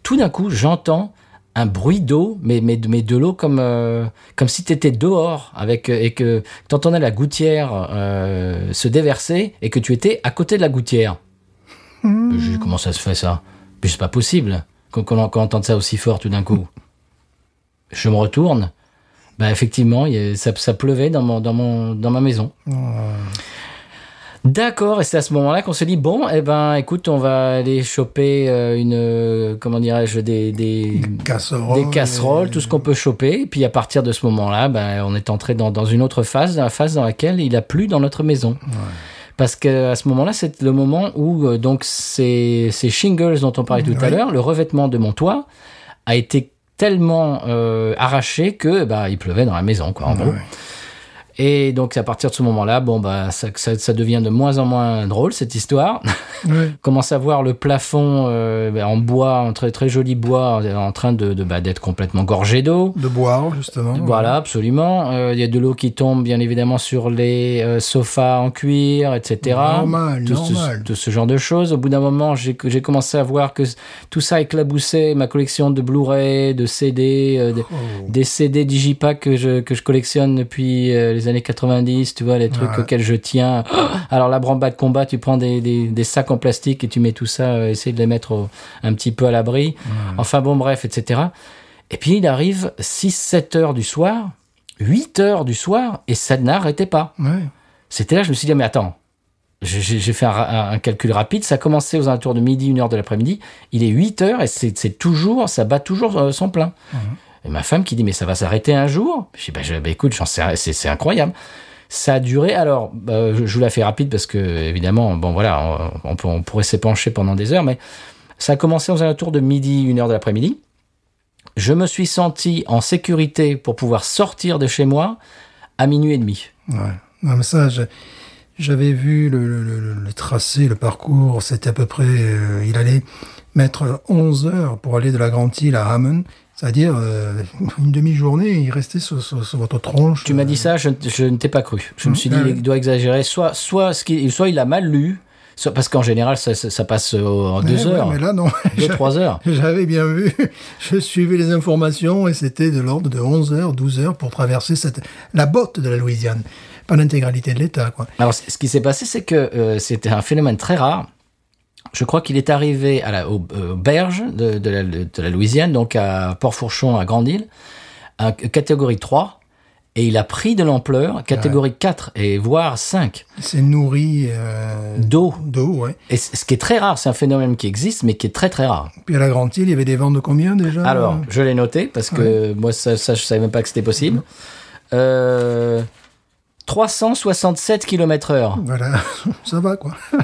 A: tout d'un coup, j'entends un bruit d'eau, mais, mais, mais de l'eau comme, euh, comme si tu étais dehors avec, et que tu entendais la gouttière euh, se déverser et que tu étais à côté de la gouttière. Je dis, comment ça se fait ça? Mais c'est pas possible qu'on qu'on entende ça aussi fort tout d'un coup. Je me retourne. Bah effectivement, ça, ça pleuvait dans, mon, dans, mon, dans ma maison. D'accord, et c'est à ce moment-là qu'on se dit bon, eh ben, écoute, on va aller choper euh, une, euh, comment dirais-je, des, des,
B: Casseroles.
A: des casseroles, tout ce qu'on peut choper. Et puis à partir de ce moment-là, ben, on est entré dans, dans une autre phase, dans la phase dans laquelle il a plu dans notre maison. Parce que à ce moment-là, c'est le moment où euh, donc ces, ces shingles dont on parlait tout à l'heure, le revêtement de mon toit a été tellement arraché que bah il pleuvait dans la maison quoi en gros.
B: Ouais.
A: Et donc à partir de ce moment-là, bon bah ça, ça, ça devient de moins en moins drôle cette histoire.
B: Ouais. (laughs)
A: commence à voir le plafond euh, en bois, en très très joli bois, en train de, de bah, d'être complètement gorgé d'eau.
B: De boire, justement.
A: Voilà, absolument. Euh, Il y a de l'eau qui tombe, bien évidemment, sur les euh, sofas en cuir, etc.
B: Normal,
A: tout, ce-
B: normal.
A: tout ce genre de choses. Au bout d'un moment, j'ai j'ai commencé à voir que tout ça éclaboussait ma collection de Blu-ray, de CD, euh, de-
B: Oh.
A: des CD Digipack que je, que je collectionne depuis euh, les années 90, tu vois, les trucs
B: Ouais.
A: auxquels je tiens. (gasps) Alors, la bramba de combat, tu prends des, des, des sacs en plastique et tu mets tout ça, euh, essayer de les mettre au- un petit peu à l'abri. Enfin, bon, bref, etc. Et puis, il arrive 6-7 heures du soir, 8 heures du soir, et ça n'arrêtait pas.
B: Ouais.
A: C'était là, je me suis dit, mais attends, j'ai- fait un, calcul rapide, ça a commencé aux alentours de midi, 1 heure de l'après-midi, il est 8 heures et c'est c'est toujours, ça bat toujours euh, son plein. Et ma femme qui dit, mais ça va s'arrêter un jour? Je dis, bah, je- bah, écoute, c'est incroyable. Ça a duré, alors, bah, je vous la fais rapide parce que, évidemment, bon voilà, on, pourrait s'épancher pendant des heures, mais ça a commencé aux alentours de midi, 1 heure de l'après-midi. Je me suis senti en sécurité pour pouvoir sortir de chez moi à minuit et demi.
B: Ouais. Mais ça, j'avais vu le tracé, le parcours. C'était à peu près. euh, il allait mettre 11 heures pour aller de la Grande Île à Hammond. C'est-à-dire euh, une demi-journée, il restait sur, sur- sur votre tronche.
A: Tu m'as dit ça, je, je ne t'ai pas cru. Je me suis dit,
B: ah
A: il doit exagérer. Soit, soit, ce qu'il- soit il a mal lu, soit, parce qu'en général, ça, ça, ça passe euh, en
B: Ouais,
A: deux
B: ouais,
A: heures,
B: mais là, non.
A: deux, (laughs) trois heures.
B: J'avais bien vu. Je suivais les informations et c'était de l'ordre de 11 heures, 12 heures pour traverser cette, la botte de la Louisiane. Pas l'intégralité de l'État, quoi.
A: Alors, ce qui s'est passé, c'est que euh, c'était un phénomène très rare. Je crois qu'il est arrivé à la, aux, aux berges de, de la, de la Louisiane, donc à Port-Fourchon, à Grande-Île, à catégorie 3, et il a pris de l'ampleur, catégorie 4 et voire 5,
B: C'est nourri euh,
A: d'eau.
B: d'eau, ouais.
A: Et ce qui est très rare, c'est un phénomène qui existe, mais qui est très très rare.
B: Puis à la Grande Île, il y avait des vents de combien déjà?
A: Alors, je l'ai noté parce que moi, ça, ça, je savais même pas que c'était possible. Euh, 367 km heure.
B: Voilà, (laughs) ça va, quoi. (laughs)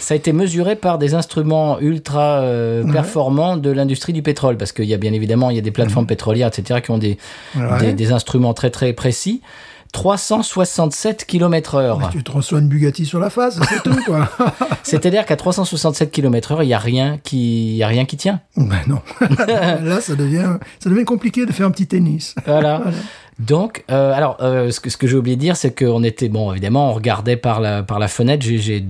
A: Ça a été mesuré par des instruments ultra euh, performants de l'industrie du pétrole, parce qu'il y a bien évidemment il y a des plateformes pétrolières, etc., qui ont des,
B: Ouais.
A: des, des instruments très très précis. 367 km heure.
B: Tu te reçois une Bugatti sur la face, c'est tout, quoi. (laughs)
A: C'est-à-dire qu'à 367 km heure, il y a rien qui, y a rien qui tient.
B: ben non. Là, ça devient, ça devient compliqué de faire un petit tennis.
A: Voilà. Donc, euh, alors, euh, ce que, j'ai oublié de dire, c'est qu'on était, bon, évidemment, on regardait par la, par la fenêtre. J'ai-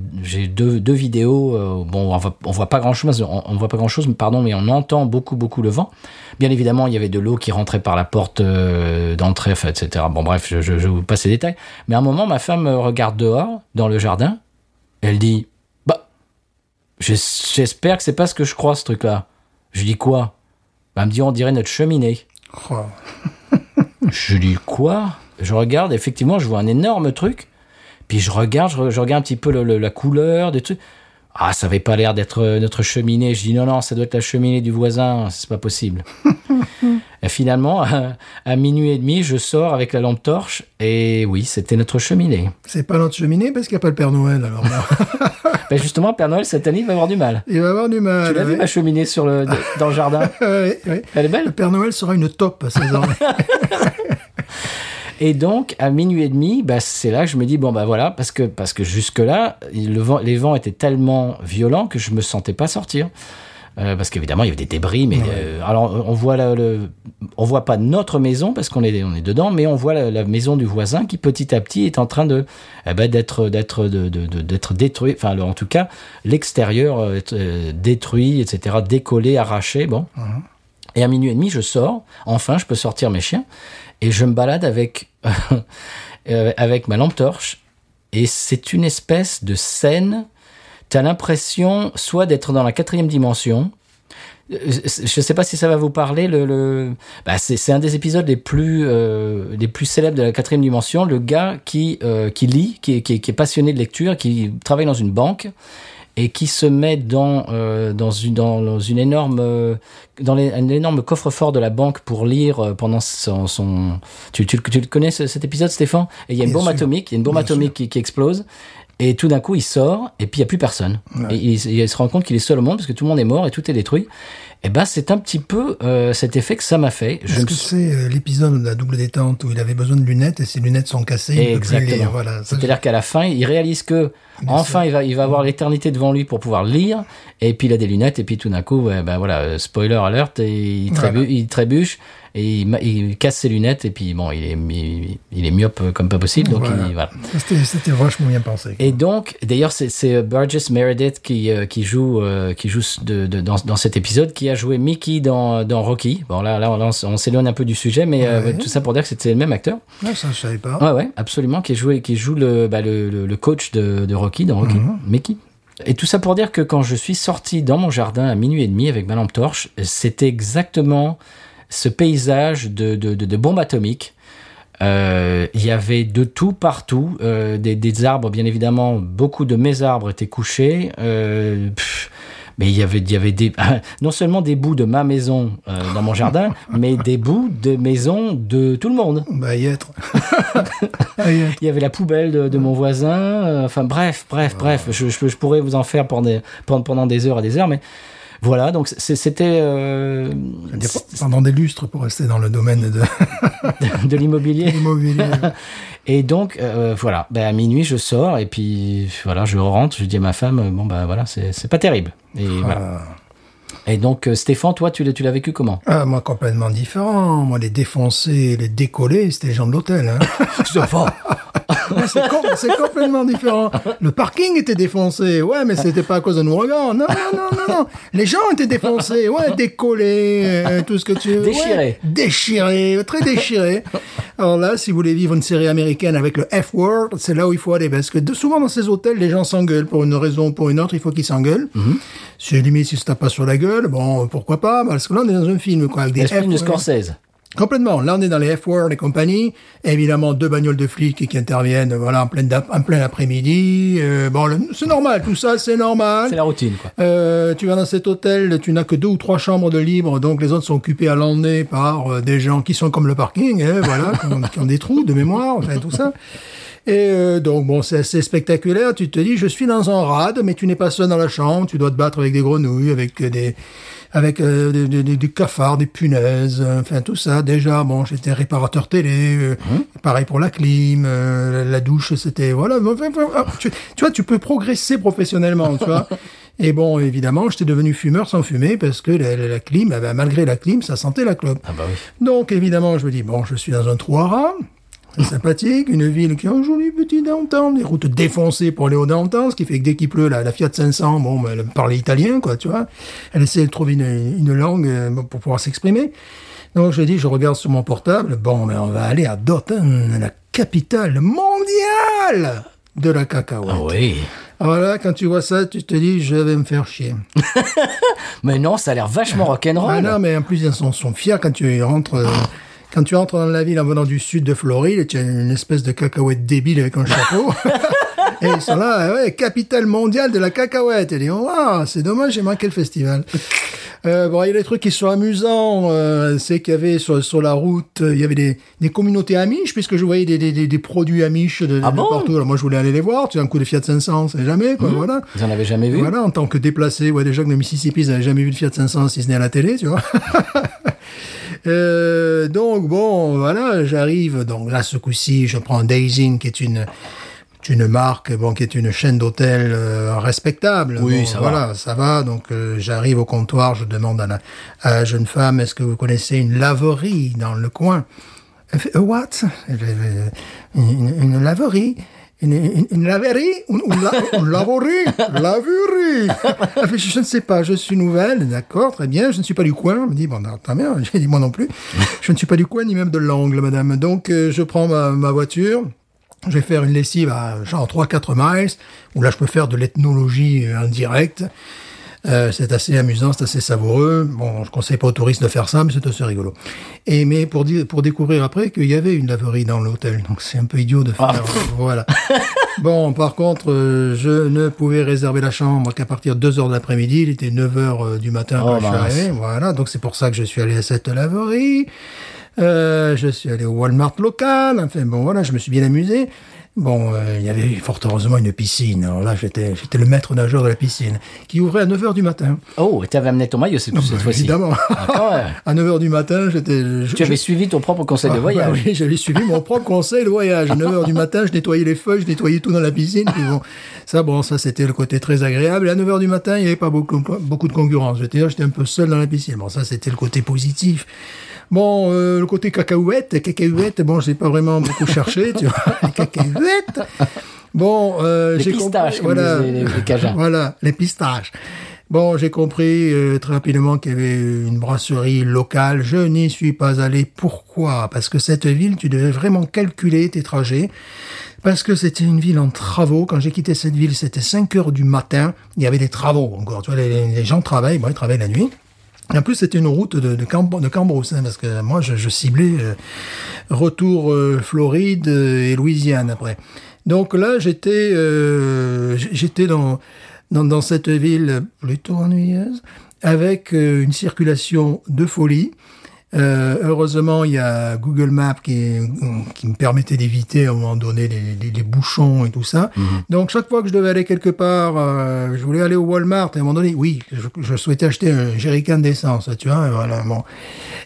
A: deux, deux vidéos. euh, bon, on voit, on voit pas grand chose, on, voit pas grand chose, pardon, mais on entend beaucoup, beaucoup le vent. Bien évidemment, il y avait de l'eau qui rentrait par la porte d'entrée, etc. Bon, bref, je, je, vous passe les détails. Mais à un moment, ma femme me regarde dehors, dans le jardin. Elle dit, bah, j'es- j'espère que c'est pas ce que je crois, ce truc-là. Je dis quoi? Bah, Elle me dit, on dirait notre cheminée.
B: Oh.
A: Je dis quoi? Je regarde, effectivement, je vois un énorme truc. Puis je regarde, je, re- je regarde un petit peu le- le- la couleur des trucs. Ah, ça avait pas l'air d'être euh, notre cheminée. Je dis non, non, ça doit être la cheminée du voisin. C'est pas possible. (laughs) et finalement, à, à minuit et demi, je sors avec la lampe torche. Et oui, c'était notre cheminée.
B: C'est pas notre cheminée parce qu'il n'y a pas le Père Noël, alors là. (laughs)
A: Ben justement, Père Noël, cette année, il va avoir du mal.
B: Il va avoir du mal.
A: Tu l'as vu,
B: ouais.
A: ma cheminée sur le, dans le jardin (laughs)
B: Ouais, ouais.
A: Elle est
B: Le
A: belle
B: Père Noël sera une taupe à 16 ans. (laughs)
A: Et donc, à minuit et demi, bah, c'est là que je me dis, bon, bah voilà, parce que, parce que jusque-là, le vent, les vents étaient tellement violents que je me sentais pas sortir. Euh, parce qu'évidemment, il y avait des débris, mais euh, alors on voit la- le, on voit pas notre maison parce qu'on est, on est dedans, mais on voit la, la maison du voisin qui petit à petit est en train de, eh ben, d'être, d'être, de, d'être détruit. Enfin, le- en tout cas, l'extérieur euh, détruit, etc., décollé, arraché. Bon. Et à minuit et demi, je sors. Enfin, je peux sortir mes chiens. Et je me balade avec, (laughs) avec ma lampe torche. Et c'est une espèce de scène. Tu as l'impression soit d'être dans la quatrième dimension. Euh, Je sais pas si ça va vous parler. Le, le... Bah, c'est un des épisodes les plus, euh, les plus célèbres de la quatrième dimension. Le gars qui, euh, qui lit, qui est, qui, est, qui est passionné de lecture, qui travaille dans une banque et qui se met dans euh, dans une dans, une énorme dans les, un énorme coffre-fort de la banque pour lire pendant son, son... Tu, tu, tu le connais ce- cet épisode Stéphane? Et il y a une
B: Bien
A: bombe
B: sûr.
A: atomique il y a une bombe
B: Bien
A: atomique qui, qui explose et tout d'un coup il sort et puis il y a plus personne et il, il se rend compte qu'il est seul au monde parce que tout le monde est mort et tout est détruit et ben c'est un petit peu euh, cet effet que ça m'a fait je
B: Est-ce que c'est euh, l'épisode de la double détente où il avait besoin de lunettes et ses lunettes sont cassées plus
A: Exactement.
B: lire, Voilà. Ça,
A: C'est-à-dire qu'à la fin, il réalise que enfin il va il va avoir l'éternité devant lui pour pouvoir lire et puis il a des lunettes et puis tout d'un coup ben voilà euh, spoiler alert et il,
B: Voilà.
A: trébu- il trébuche et il, casse ses lunettes et puis bon il est il, il est myope comme pas possible donc
B: Voilà.
A: il- voilà.
B: C'était c'était vachement bien pensé.
A: Et donc, d'ailleurs, c'est- euh, Burgess Meredith qui, euh, qui joue, euh, qui joue de, de- dans, dans cet épisode, qui a joué Mickey dans, dans Rocky. Bon, là, là, on, on s'éloigne un peu du sujet, mais euh,
B: Ouais.
A: tout ça pour dire que c'était le même acteur.
B: Ah, ça, je savais pas.
A: Ouais, ouais, absolument, qui joue, qui joue le, bah, le, le, le coach de, de Rocky dans Rocky, Mickey. Et tout ça pour dire que quand je suis sorti dans mon jardin à minuit et demi avec ma lampe torche, c'était exactement ce paysage de, de, de, de bombes atomiques. Euh, Il y avait de tout partout, euh, des, des arbres bien évidemment, beaucoup de mes arbres étaient couchés. euh, pff, mais il y avait, il y avait des, (laughs) non seulement des bouts de ma maison euh, dans mon jardin, (laughs) mais des bouts de maisons de tout le monde.
B: Bah, y être. (laughs) Ah.
A: Il y avait la poubelle de, de mon voisin. enfin bref, bref, bref. Je, je, je pourrais vous en faire pendant des, pendant, pendant des heures et des heures, mais voilà. Donc c'était euh,
B: Pendant des lustres pour rester dans le domaine de (laughs)
A: de l'immobilier. (laughs)
B: l'immobilier. (laughs)
A: Et donc euh, voilà. Ben, à minuit je sors et puis voilà, je rentre. Je dis à ma femme euh, bon ben voilà, c'est pas terrible. Et voilà. Et donc Stéphane, toi tu l'as tu l'as vécu comment?
B: Ah, moi, complètement différent. Moi, les défoncés, les décollés, c'était les gens de l'hôtel. Hein. (laughs) C'est com- c'est complètement différent. Le parking était défoncé. Ouais, mais c'était pas à cause de nos regards. Non, non, non, non, non. Les gens étaient défoncés. Ouais, décollés, euh, tout ce que tu veux. Ouais,
A: Déchirés.
B: déchirés, très déchirés. Alors là, si vous voulez vivre une série américaine avec le F-word, c'est là où il faut aller. Parce que de- souvent dans ces hôtels, les gens s'engueulent. Pour une raison ou pour une autre, il faut qu'ils s'engueulent. C'est limite si ça tape pas sur la gueule. Bon, pourquoi pas? Parce que là, on est dans un film, quoi. Avec des
A: L'esprit de
B: F-words.
A: Scorsese?
B: Complètement. Là, on est dans les F-Word et compagnie. Évidemment, deux bagnoles de flics qui interviennent, voilà, en plein, en plein après-midi. Euh, bon, c'est normal. Tout ça, c'est normal.
A: C'est la routine quoi.
B: Euh, tu vas dans cet hôtel, tu n'as que deux ou trois chambres de libre, donc les autres sont occupées à l'emmener par euh, des gens qui sont comme le parking, hein, voilà, qui, ont, qui ont des trous de mémoire, enfin tout ça. Et euh, donc bon, c'est assez spectaculaire. Tu te dis, je suis dans un rad, mais tu n'es pas seul dans la chambre. Tu dois te battre avec des grenouilles, avec des avec euh, des, des- des- cafards, des punaises, euh, enfin tout ça. Déjà, bon, j'étais réparateur télé, euh, pareil pour la clim, euh, la douche, c'était voilà. Ah, tu, tu vois, tu peux progresser professionnellement, tu vois. (laughs) Et bon, évidemment, j'étais devenu fumeur sans fumer parce que la, la- la clim, eh ben, malgré la clim, ça sentait la clope.
A: Ah bah oui.
B: Donc évidemment, je me dis, bon, je suis dans un trou à rats, sympathique, une ville qui a un joli petit downtown, des routes défoncées pour aller au downtown, ce qui fait que dès qu'il pleut, la, la Fiat 500, bon, ben, elle parlait italien, quoi, tu vois. Elle essaie de trouver une, une langue euh, pour pouvoir s'exprimer. Donc je dis, je regarde sur mon portable, bon, mais on va aller à Dothan, la capitale mondiale de la cacahuète.
A: Ah oui.
B: Alors là, quand tu vois ça, tu te dis, je vais me faire chier. (laughs)
A: Mais non, ça a l'air vachement rock'n'roll.
B: Ah non, mais en plus, ils sont, sont fiers quand tu rentres. Quand tu rentres dans la ville en venant du sud de Floride, tu as une espèce de cacahuète débile avec un chapeau. (laughs) Et ils sont là, ouais, capitale mondiale de la cacahuète. Et ils disent, waouh, c'est dommage, j'ai manqué le festival. (laughs) Euh, bon, il y a des trucs qui sont amusants. Euh, c'est qu'il y avait sur, sur la route, euh, il y avait des, des communautés amiches, puisque je voyais des, des, des, des produits amiches de, de
A: Ah bon?
B: partout. Alors moi, je voulais aller les voir. Tu as un coup de Fiat 500, c'est jamais, quoi, voilà.
A: Vous en avez jamais vu?
B: Voilà, en tant que déplacé, ouais, déjà que le Mississippi, ils n'avaient jamais vu de Fiat 500 si ce n'est à la télé, tu vois. (laughs) Euh, donc bon, voilà, j'arrive. Donc là, ce coup-ci, je prends Daisy, qui est une une marque, bon, qui est une chaîne d'hôtels euh, respectable.
A: Oui,
B: Bon,
A: ça va.
B: voilà, ça va. Donc euh, j'arrive au comptoir, je demande à la, à la jeune femme, est-ce que vous connaissez une laverie dans le coin? Elle fait, "A what? Fait, Euh, une, une laverie une, laverie Une, une, la- laverie Laverie je ne sais pas, je suis nouvelle, d'accord, très bien, je ne suis pas du coin. Elle me dit, bon, tant bien, j'ai dit, moi non plus. Je ne suis pas du coin, ni même de l'angle, madame. Donc, euh, je prends ma, voiture, je vais faire une lessive à genre 3-4 miles, où là, je peux faire de l'ethnologie euh, en direct. Euh, c'est assez amusant, c'est assez savoureux. Bon, je conseille pas aux touristes de faire ça, mais c'est assez rigolo. Et mais pour dire, pour découvrir après qu'il y avait une laverie dans l'hôtel, donc c'est un peu idiot de faire.
A: Ah. (laughs)
B: voilà. Bon, par contre, euh, je ne pouvais réserver la chambre qu'à partir de 2 heures de l'après-midi. Il était 9 heures euh, du matin
A: Oh,
B: quand je suis arrivé. Voilà, donc c'est pour ça que je suis allé à cette laverie. Euh, je suis allé au Walmart local. Enfin bon, voilà, je me suis bien amusé. Bon, euh, il y avait fort heureusement une piscine. Alors là, j'étais, j'étais le maître nageur de la piscine, qui ouvrait à 9 heures du matin.
A: Oh, et t'avais amené ton maillot cette, cette fois-ci.
B: Évidemment.
A: Ah, (laughs)
B: à 9 heures du matin, j'étais. je-
A: Tu avais suivi ton propre conseil de
B: Ah,
A: voyage.
B: bah oui, j'avais suivi mon propre conseil de voyage. À 9 heures du matin, je nettoyais les feuilles, je nettoyais tout dans la piscine. Puis bon, ça, bon, ça, c'était le côté très agréable. Et à 9 heures du matin, il n'y avait pas beaucoup, beaucoup de concurrence. J'étais j'étais un peu seul dans la piscine. Bon, ça, c'était le côté positif. Bon, euh, le côté cacahuète, cacahuète, bon, j'ai pas vraiment beaucoup cherché, (laughs) tu vois, les cacahuètes. Bon, euh,
A: Les
B: j'ai
A: pistaches,
B: compris-
A: disaient les- les
B: voilà, les pistaches. Bon, j'ai compris euh, très rapidement qu'il y avait une brasserie locale. Je n'y suis pas allé. Pourquoi? Parce que cette ville, tu devais vraiment calculer tes trajets. Parce que c'était une ville en travaux. Quand j'ai quitté cette ville, c'était 5 heures du matin. Il y avait des travaux encore. Tu vois, les, les gens travaillent. Bon, ils travaillent la nuit. En plus, c'était une route de, de, de Cambrousse, hein, parce que moi, je, je ciblais euh, retour euh, Floride euh, et Louisiane après. Donc là, j'étais euh, j'étais dans, dans dans cette ville plutôt ennuyeuse, avec euh, une circulation de folie. Euh, heureusement, il y a Google Maps qui, qui me permettait d'éviter à un moment donné les, les, les bouchons et tout ça. Donc chaque fois que je devais aller quelque part, euh, je voulais aller au Walmart et à un moment donné, oui, je, je souhaitais acheter un jerrycan d'essence, tu vois, voilà. Bon.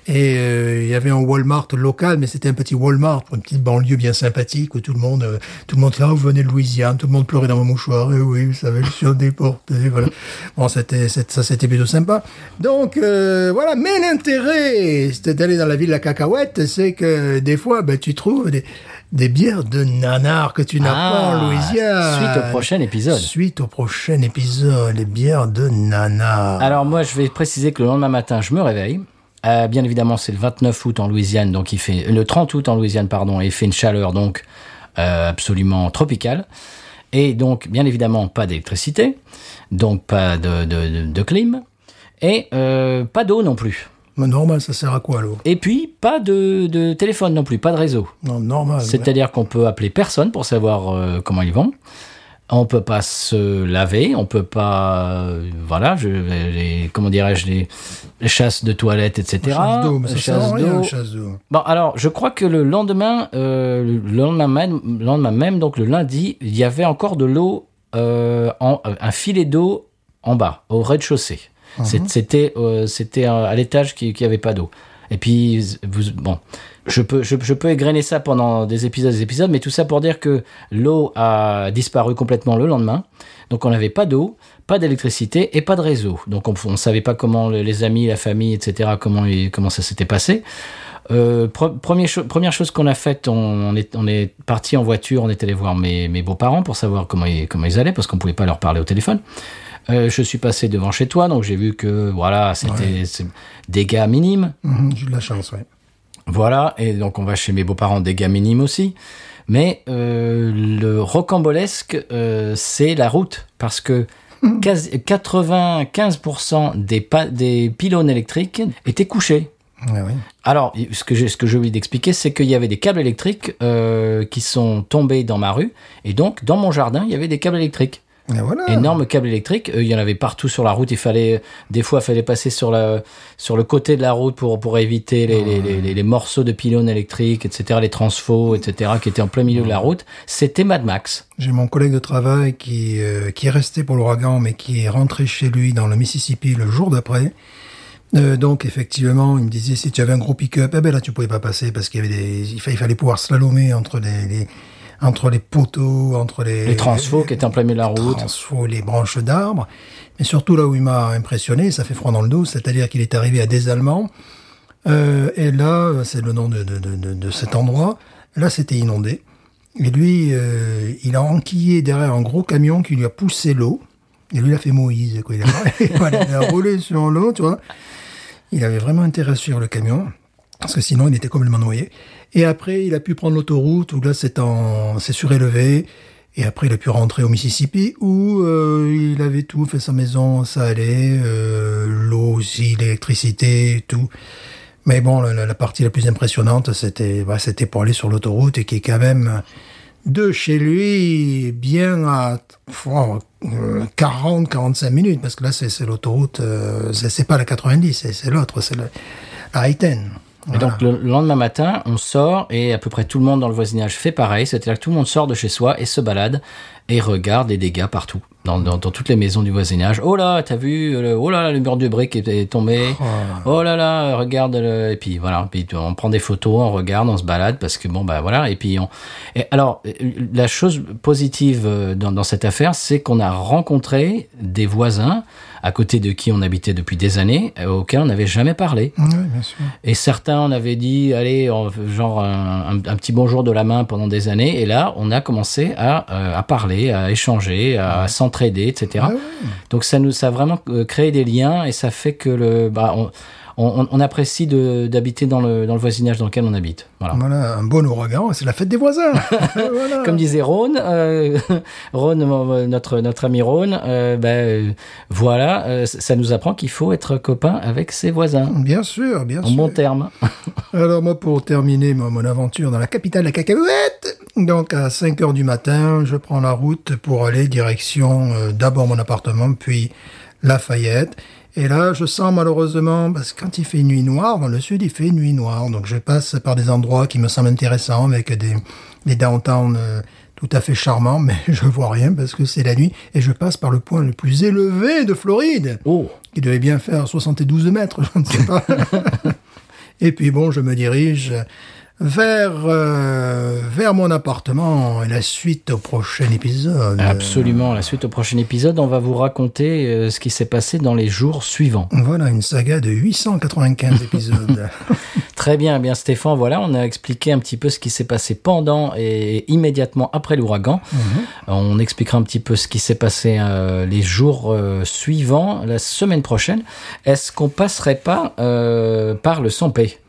B: Et euh, il y avait un Walmart local, mais c'était un petit Walmart, une petite banlieue bien sympathique où tout le monde, tout le monde là, vous venez de Louisiane, tout le monde pleurait dans mon mouchoir. Et oui, vous savez, je suis déporté. Voilà. Bon, c'était, ça, c'était plutôt sympa. Donc voilà. Mais l'intérêt, d'aller dans la ville de la cacahuète, c'est que des fois, ben, tu trouves des, des bières de nanar que tu n'as pas en Louisiane.
A: Ah, Suite au prochain épisode.
B: Suite au prochain épisode, les bières de nanar.
A: Alors moi, je vais préciser que le lendemain matin, je me réveille. Euh, bien évidemment, c'est le 29 août en Louisiane, donc il fait le 30 août en Louisiane, pardon, et il fait une chaleur donc euh, absolument tropicale. Et donc, bien évidemment, pas d'électricité, donc pas de, de, de, de clim, et euh, pas d'eau non plus.
B: Mais normal, ça sert à quoi l'eau
A: Et puis, pas de, de téléphone non plus, pas de réseau.
B: Non, normal.
A: C'est-à-dire qu'on peut appeler personne pour savoir euh, comment ils vont. On peut pas se laver, on peut pas, euh, voilà, je, les, comment dirais-je, les, les chasses de toilettes, etc.
B: Chasse d'eau, mais ça chasse d'eau.
A: Bon, alors, je crois que le lendemain, euh, le lendemain même, le lendemain même, donc le lundi, il y avait encore de l'eau, un filet d'eau en bas, au rez-de-chaussée. C'est- C'était euh, c'était à l'étage qui qui avait pas d'eau. Et puis vous bon, je peux je, je peux égrener ça pendant des épisodes des épisodes, mais tout ça pour dire que l'eau a disparu complètement le lendemain. Donc on n'avait pas d'eau, pas d'électricité et pas de réseau. Donc on ne savait pas comment le- les amis, la famille, etc. comment comment ça s'était passé. Euh, pre- premier cho- première chose qu'on a faite, on, on est, on est parti en voiture, on est allé voir mes, mes beaux-parents pour savoir comment ils, comment ils allaient, parce qu'on pouvait pas leur parler au téléphone. Euh, je suis passé devant chez toi, donc j'ai vu que voilà, c'était c'est dégâts minimes.
B: Mhm, J'ai de la chance, ouais.
A: Voilà, et donc on va chez mes beaux-parents, dégâts minimes aussi. Mais euh, le rocambolesque, euh, c'est la route, parce que quasi- 95% des, pa- des pylônes électriques étaient couchés.
B: Ouais, oui.
A: Alors, ce que j'ai, ce que j'ai oublié d'expliquer, c'est qu'il y avait des câbles électriques euh, qui sont tombés dans ma rue, et donc dans mon jardin, il y avait des câbles électriques,
B: Et voilà.
A: énormes câbles électriques. Euh, il y en avait partout sur la route. Il fallait, des fois, il fallait passer sur la, sur le côté de la route pour pour éviter les, les, les, les- les morceaux de pylônes électriques, etc., les transfos, etc., qui étaient en plein milieu de la route. C'était Mad Max.
B: J'ai mon collègue de travail qui, euh, qui est resté pour l'ouragan, mais qui est rentré chez lui dans le Mississippi le jour d'après. Euh, donc effectivement, il me disait si tu avais un gros pick-up, eh ben là tu pouvais pas passer parce qu'il y avait des, il fallait, il fallait pouvoir slalomer entre les, les- entre les poteaux, entre les
A: Les transfos qui étaient en plein milieu de la route.
B: transfos, les branches d'arbres. Mais surtout là où il m'a impressionné, ça fait froid dans le dos, c'est-à-dire qu'il est arrivé à des Allemands. Euh, et là, c'est le nom de, de, de, de, de cet endroit. Là, c'était inondé. Et lui, euh, il a enquillé derrière un gros camion qui lui a poussé l'eau. Et lui, il a fait Moïse. Quoi. Il, a, voilà, (laughs) il a roulé sur l'eau, tu vois. Il avait vraiment intérêt à suivre le camion, parce que sinon, il était complètement noyé. Et après, il a pu prendre l'autoroute, où là, c'est en, c'est surélevé. Et après, il a pu rentrer au Mississippi, où euh, il avait tout, fait sa maison, ça allait, euh, l'eau aussi, l'électricité, tout. Mais bon, la, la- la partie la plus impressionnante, c'était bah, c'était pour aller sur l'autoroute, et qui est quand même de chez lui bien à 40-45 minutes, parce que là, c'est l'autoroute, euh, c'est pas la 90, c'est l'autre, c'est le- la I-10.
A: Et donc le lendemain matin, on sort et à peu près tout le monde dans le voisinage fait pareil. C'est-à-dire que tout le monde sort de chez soi et se balade et regarde les dégâts partout, dans, dans, dans toutes les maisons du voisinage. Oh là, t'as vu le, Oh là là, le mur de briques est, est tombé. Oh là là, regarde le. Et puis voilà, puis on prend des photos, on regarde, on se balade parce que bon bah voilà. Et puis on. Et alors la chose positive euh, dans, dans cette affaire, c'est qu'on a rencontré des voisins à côté de qui on habitait depuis des années, euh, auxquels on n'avait jamais parlé.
B: Oui, bien sûr.
A: Et certains, on avait dit, allez, genre un, un- petit bonjour de la main pendant des années. Et là, on a commencé à, euh, à parler, à échanger, à s'entraider, etc.
B: Ah ouais.
A: Donc ça nous, ça a vraiment euh, créé des liens et ça fait que le, bah, on, on, on apprécie d'habiter dans le, dans le voisinage dans lequel on habite. Voilà.
B: Voilà, un bon ouragan, c'est la fête des voisins. (laughs) voilà.
A: Comme disait Ron, euh, (laughs) Ron, notre notre ami Ron, euh, ben euh, voilà, euh, ça nous apprend qu'il faut être copain avec ses voisins.
B: Bien sûr, bien
A: En
B: sûr.
A: bon terme. (laughs)
B: Alors moi, pour terminer mon, mon aventure dans la capitale de la cacahuète, donc à 5 heures du matin, je prends la route pour aller direction euh, d'abord mon appartement, puis Lafayette. Et là, je sens malheureusement, parce que quand il fait nuit noire, dans le sud, il fait nuit noire. Donc je passe par des endroits qui me semblent intéressants, avec des, des downtown euh, tout à fait charmants, (laughs) mais je vois rien parce que c'est la nuit. Et je passe par le point le plus élevé de Floride
A: Oh,
B: qui devait bien faire 72 mètres, (laughs) je ne sais pas. (laughs) et puis bon, je me dirige vers euh, vers mon appartement et la suite au prochain épisode.
A: Absolument. La suite au prochain épisode, on va vous raconter euh, ce qui s'est passé dans les jours suivants.
B: Voilà une saga de 895 épisodes. (laughs)
A: Très bien, eh bien Stéphane, voilà, on a expliqué un petit peu ce qui s'est passé pendant et immédiatement après l'ouragan. On expliquera un petit peu ce qui s'est passé euh, les jours euh, suivants, la semaine prochaine. Est-ce qu'on passerait pas euh, par le Sampé?
B: Le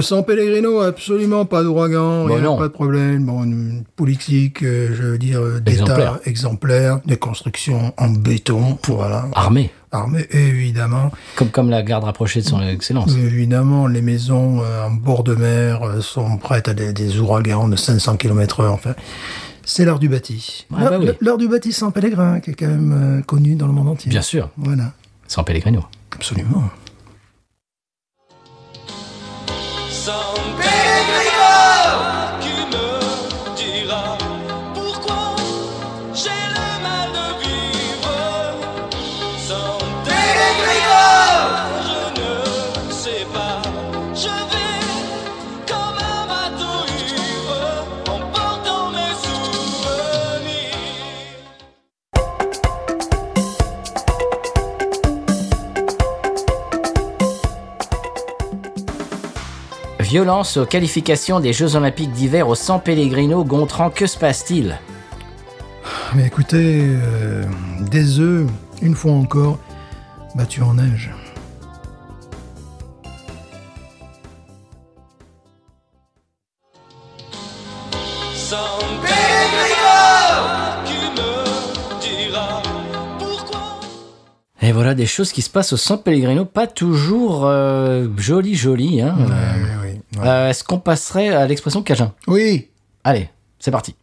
B: San Pellegrino, absolument pas d'ouragan,
A: Bon,
B: il n'y a
A: non.
B: pas de problème. Bon, une politique, euh, je veux dire, euh, d'État
A: Exemplaire.
B: exemplaire, des constructions en béton, voilà.
A: Armé,
B: Armée, évidemment.
A: comme, comme la garde rapprochée de son excellence.
B: Évidemment, les maisons euh, en bord de mer sont prêtes à des, des ouragans de 500 km heure. Enfin, c'est l'art du bâti.
A: Ah,
B: L'art
A: bah oui.
B: l'art du bâti sans pèlerin, qui est quand même connu dans le monde entier.
A: Bien sûr,
B: Voilà,
A: San Pellegrino.
B: absolument.
A: Violence aux qualifications des Jeux Olympiques d'hiver au San Pellegrino. Gontran, que se passe-t-il?
B: Mais écoutez, euh, des œufs, une fois encore, battus en neige.
D: San Pellegrino qui me dira pourquoi?
A: Et voilà des choses qui se passent au San Pellegrino, pas toujours euh, joli joli. Hein.
B: Oui, oui,
A: Euh, Est-ce qu'on passerait à l'expression Cajun?
B: Oui,
A: Allez, c'est parti.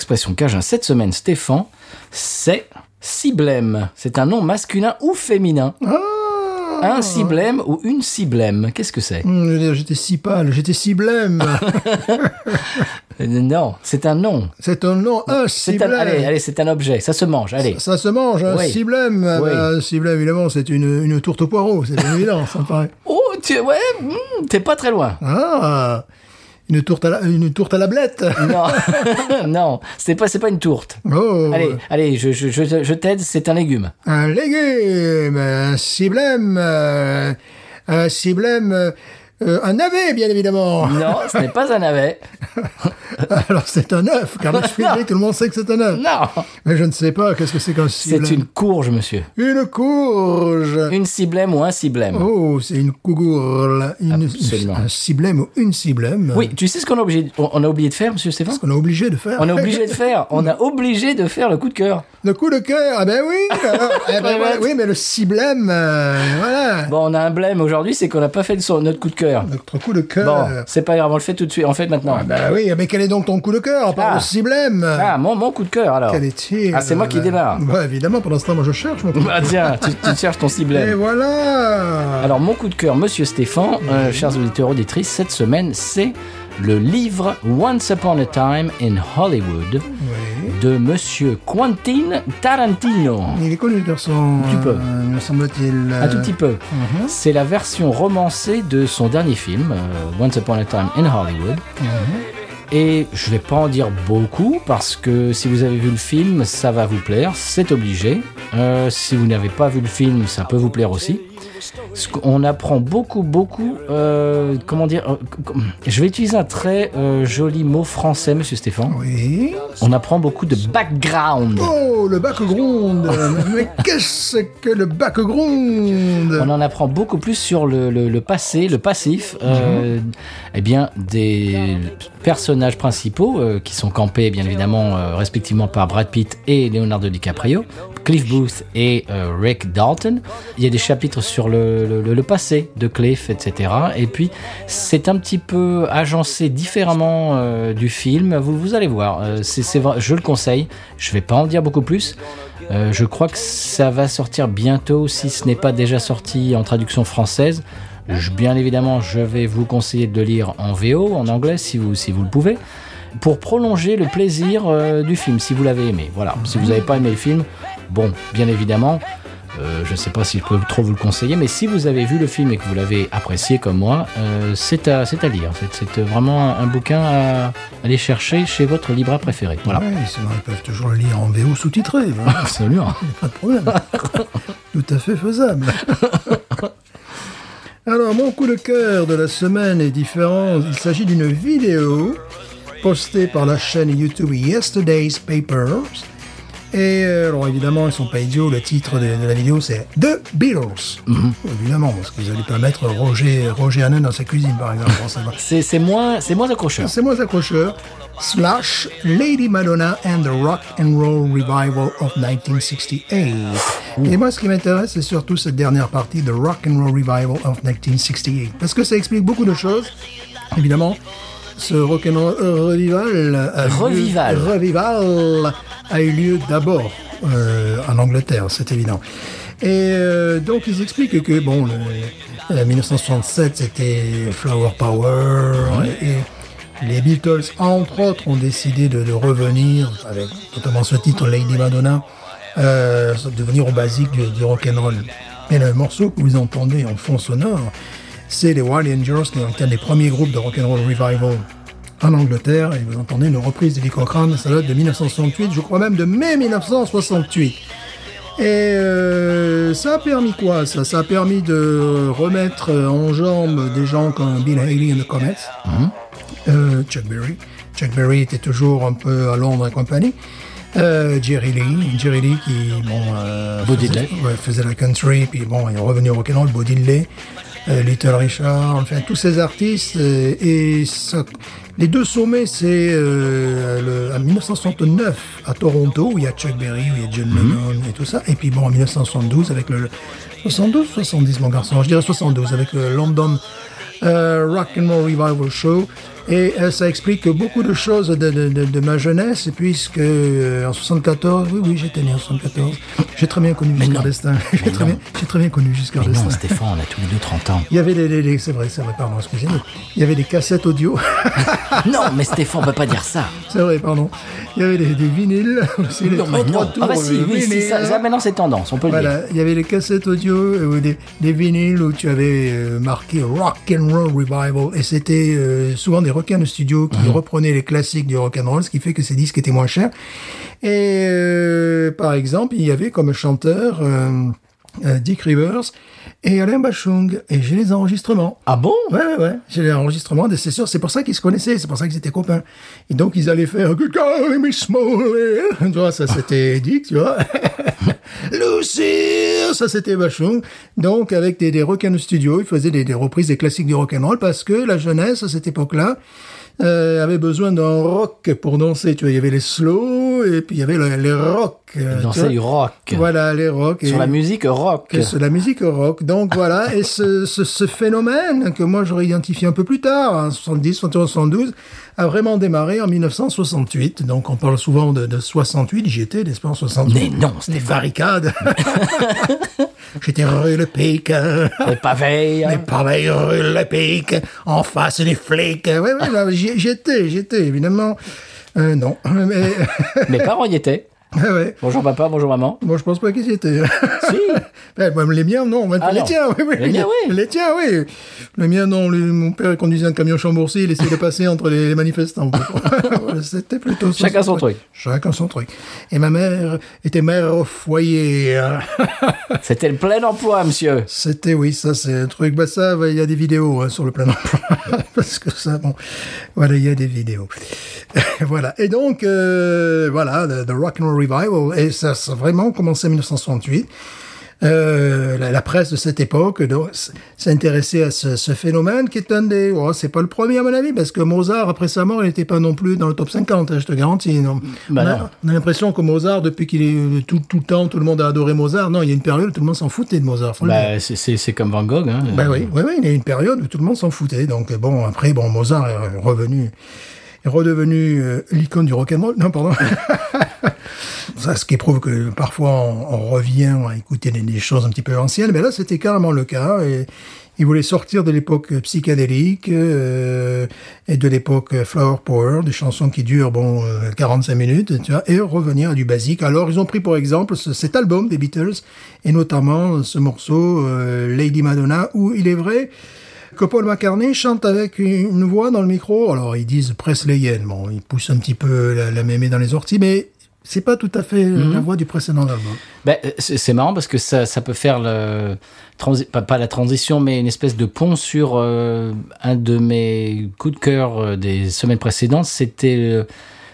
A: L'expression Cajun cette semaine, Stéphane, c'est ciblème. C'est un nom masculin ou féminin.
B: Ah
A: Un ciblème ou une ciblème. Qu'est-ce que c'est?
B: Hum, J'étais si pâle, j'étais.
A: Euh, (laughs) Non, c'est un nom.
B: C'est un nom, un
A: C'est un,
B: ciblème.
A: allez, allez, c'est un objet. Ça se mange. Allez.
B: Ça se mange, un
A: Oui.
B: ciblème.
A: Oui.
B: Bah, Un ciblème, évidemment, c'est une, une tourte au poireau, c'est (laughs) évident, ça me paraît.
A: Oh, tu, ouais, hmm, t'es pas très loin.
B: Ah une tourte à la, une tourte à la blette. (laughs)
A: Non, (laughs) non, c'est pas, c'est pas une tourte.
B: Oh,
A: Allez, allez, je, je, je, je t'aide. C'est un légume.
B: un légume, un ciblème, euh, un ciblème, euh, un navet, bien évidemment.
A: Non, ce n'est pas un navet. (laughs)
B: Alors c'est un œuf, car le ciblé, tout le monde sait que c'est un œuf.
A: Non,
B: Mais je ne sais pas, qu'est-ce que c'est qu'un ciblème
A: c'est une courge, monsieur.
B: Une courge.
A: Une ciblème ou un ciblème?
B: Oh, c'est une cougourle. Une,
A: Absolument.
B: Un ciblème ou une ciblème.
A: Oui, tu sais ce qu'on a oublié, on on a oublié de faire, monsieur Stéphane?
B: Qu'on est obligé de faire.
A: On est obligé de faire. On a obligé de faire le coup de cœur.
B: Le coup de cœur, ah ben oui. (laughs) alors, eh ben voilà, oui, mais le ciblème, euh, voilà.
A: Bon, on a un blême aujourd'hui, c'est qu'on n'a pas fait le son- notre coup de cœur.
B: Notre coup de cœur.
A: Bon, c'est pas grave, on le fait tout de suite. On fait maintenant.
B: Ah ben oui, mais quel est donc ton coup de cœur, à part
A: Ah.
B: le ciblème
A: Ah, mon, mon coup de cœur alors.
B: Quel est-il
A: Ah, c'est moi qui démarre.
B: Bah, évidemment, pendant ce temps, moi je cherche mon coup.
A: Ah tiens, tu, tu cherches ton
B: Et voilà
A: Alors, mon coup de cœur, monsieur Stéphane, euh, chers auditeurs auditrices, cette semaine, c'est le livre Once Upon a Time in Hollywood. De monsieur Quentin Tarantino.
B: Il est connu, le garçon.
A: Un petit peu.
B: euh, me semble-t-il.
A: Un tout petit peu.
B: Mhm.
A: C'est la version romancée de son dernier film, euh, Once Upon a Time in Hollywood.
B: Mhm.
A: Et je vais pas en dire beaucoup parce que si vous avez vu le film, ça va vous plaire, c'est obligé. Euh, si vous n'avez pas vu le film, ça peut vous plaire aussi. Qu'on apprend beaucoup, beaucoup. euh, comment dire euh, Je vais utiliser un très euh, joli mot français, Monsieur Stéphane.
B: Oui.
A: On apprend beaucoup de background.
B: Oh, le background (laughs) Mais qu'est-ce que le background?
A: On en apprend beaucoup plus sur le, le- le passé, le passif, euh, eh bien, des personnages principaux qui sont campés, bien évidemment, respectivement par Brad Pitt et Leonardo DiCaprio, Cliff Booth et euh, Rick Dalton. Il y a des chapitres sur le, le- passé de Cliff, etc. Et puis, c'est un petit peu agencé différemment euh, du film. Vous, vous allez voir, euh, je le conseille. Je vais pas en dire beaucoup plus. Je crois que ça va sortir bientôt, si ce n'est pas déjà sorti en traduction française. Bien évidemment, je vais vous conseiller de le lire en VO, en anglais, si vous, si vous le pouvez, pour prolonger le plaisir euh, du film, si vous l'avez aimé. Voilà. Si vous n'avez pas aimé le film, bon, bien évidemment, euh, je ne sais pas si je peux trop vous le conseiller, mais si vous avez vu le film et que vous l'avez apprécié comme moi, euh, c'est à, à lire. C'est, vraiment un bouquin à aller chercher chez votre libraire préféré. Voilà.
B: Ouais, sinon ils peuvent toujours le lire en VO sous-titré. voilà. (laughs)
A: Absolument.
B: Pas de problème. (laughs) Tout à fait faisable. (laughs) Alors, mon coup de cœur de la semaine est différent. Il s'agit d'une vidéo postée par la chaîne YouTube Yesterday's Papers. Et euh, alors, évidemment, ils ne sont pas idiots. Le titre de, de la vidéo, c'est The Beatles. Évidemment, parce qu'ils n'allaient pas mettre Roger, Roger Hannon dans sa cuisine, par exemple. (laughs)
A: C'est, moins, c'est moins accrocheur.
B: C'est moins accrocheur. Slash Lady Madonna and the Rock and Roll Revival of 1968. Et moi, ce qui m'intéresse, c'est surtout cette dernière partie, The Rock and Roll Revival of 1968. Parce que ça explique beaucoup de choses. Évidemment, ce rock and roll revival, a eu lieu-
A: Revival.
B: revival a eu lieu d'abord euh, en Angleterre, c'est évident. Et euh, donc ils expliquent que bon, le, euh, 1967 c'était Flower Power et, et les Beatles entre autres ont décidé de, de revenir avec notamment ce titre Lady Madonna, euh, de venir au basique du, du rock and roll. Et le morceau que vous entendez en fond sonore, c'est les Wild Angels, qui est un des premiers groupes de rock and roll revival en Angleterre. Et vous entendez une reprise d'Eddie Cochrane, ça date de 1968, je crois même de mai 1968. Et euh, ça a permis quoi ça? Ça a permis de remettre en jambe des gens comme Bill Haley and the Comets, euh, Chuck Berry. Chuck Berry était toujours un peu à Londres et compagnie. Euh, Jerry Lee, Jerry Lee qui bon, euh, faisait, ouais, faisait la country, puis bon, il est revenu au rock'n'roll, Bo Diddley, Little Richard, enfin tous ces artistes. euh, et ça- les deux sommets, c'est euh, en 1969 à Toronto, où il y a Chuck Berry, où il y a John Lennon et tout ça. Et puis bon, en 1972 avec le 72, 70 mon garçon, je dirais 72 avec le London euh, Rock and Roll Revival Show. Et euh, ça explique beaucoup de choses de, de- de- de ma jeunesse, puisque euh, en 74, oui, oui, j'étais né en 74. J'ai très bien connu Giscard
A: non.
B: d'Estaing. J'ai très,
A: non.
B: bien- très bien connu Giscard
A: Mais non,
B: d'Estaing.
A: Stéphane, on a tous les deux 30 ans.
B: Il y avait des- c'est vrai, c'est vrai, pardon, excusez-moi. Il y avait des cassettes audio. (laughs)
A: Non, mais Stéphane, on peut pas dire ça.
B: c'est vrai, pardon. Il y avait des, des vinyles aussi. les
A: Non, mais
B: 33
A: non.
B: tours,
A: Ah bah si,
B: euh,
A: oui, si, ça, ça, maintenant c'est tendance, on peut le dire.
B: Il y avait des cassettes audio euh, des, des vinyles où tu avais marqué Rock and Roll Revival et c'était souvent des requins de studio qui
A: Mhm.
B: reprenaient les classiques du rock and roll, ce qui fait que ces disques étaient moins chers. Et euh, par exemple, il y avait comme chanteur euh, euh, Dick Rivers et Alain Bachung et j'ai les enregistrements.
A: Ah bon?
B: Ouais, ouais, ouais. J'ai les enregistrements des sessions. C'est pour ça qu'ils se connaissaient. C'est pour ça qu'ils étaient copains. Et donc, ils allaient faire Good Miss Smalley. Tu vois, ça, c'était (laughs) Dick, tu vois. (laughs) Lucille, ça, c'était Bachung. Donc, avec des, des requins de studio, ils faisaient des, des reprises des classiques du rock'n'roll parce que la jeunesse, à cette époque-là, euh, avait besoin d'un rock pour danser. Tu vois, il y avait les slow et puis il y avait le- les rock. euh,
A: Danser du rock.
B: Voilà, les rock.
A: Sur
B: Et-
A: la musique rock.
B: que c'est la musique rock. Donc voilà, (laughs) et ce, ce, ce phénomène que moi j'aurais identifié un peu plus tard, en 70, 71, 72, a vraiment démarré en 1968. Donc on parle souvent de, de 68, j'y étais, n'est-ce pas, en 68
A: Mais non,
B: Les
A: Stéphane.
B: barricades. (laughs) J'étais rue le pic.
A: Les pavés.
B: Les pareil, rue le pic, en face des flics. Oui, oui, là, j'y j'y étais, j'y étais, évidemment. Euh, non, (laughs) mais...
A: Mes parents y étaient.
B: Ouais.
A: Bonjour papa, bonjour maman.
B: Moi, je pense pas qu'ils y étaient.
A: Si. (laughs)
B: Ben, moi, les miens, non.
A: Ah,
B: les
A: non.
B: tiens, oui, oui.
A: Les miens, oui.
B: Les tiens, oui. Les miens, non. Le- mon père conduisait un camion chambourcy, il essayait de passer entre les, les manifestants. (laughs) C'était plutôt.
A: Chacun son truc.
B: Chacun son truc. Et ma mère était mère au foyer. (laughs)
A: C'était le plein emploi, monsieur.
B: C'était, oui, ça, c'est un truc. Bah, ça, il y a des vidéos hein, sur le plein emploi. Parce que ça, bon, voilà, il y a des vidéos. voilà. Et donc, euh, voilà, the, the Rock and Roll Revival. Et ça, a vraiment commencé en 1968. Euh, la, la presse de cette époque s'est intéressée à ce, ce phénomène qui est un des... Oh, c'est pas le premier à mon avis, parce que Mozart, après sa mort, il n'était pas non plus dans le top 50, hein, je te garantis. Non.
A: Bah
B: on, a,
A: non.
B: on a l'impression que Mozart, depuis qu'il est euh, tout, tout le temps, tout le monde a adoré Mozart. Non, il y a une période où tout le monde s'en foutait de Mozart.
A: Bah, c'est- c'est c'est comme Van Gogh. Hein.
B: Ben oui, oui, oui, il y a une période où tout le monde s'en foutait. Donc euh, bon, après, bon, Mozart est revenu, est redevenu euh, l'icône du rock'n'roll. Non, pardon. (laughs) Ce qui prouve que parfois on, revient à écouter des, choses un petit peu anciennes. Mais là, c'était carrément le cas. Et il voulait sortir de l'époque psychédélique euh, et de l'époque flower power, des chansons qui durent bon euh, 45 minutes, tu vois, et revenir à du basique. Alors, ils ont pris pour exemple ce- cet album des Beatles et notamment ce morceau euh, Lady Madonna, où il est vrai que Paul McCartney chante avec une voix dans le micro. Alors ils disent Presleyienne, bon, ils poussent un petit peu la, la mémé dans les orties, mais c'est pas tout à fait la voix du précédent album.
A: Ben, euh, c'est marrant parce que ça, ça peut faire le pas, pas la transition, mais une espèce de pont sur euh, un de mes coups de cœur euh, des semaines précédentes. C'était, euh,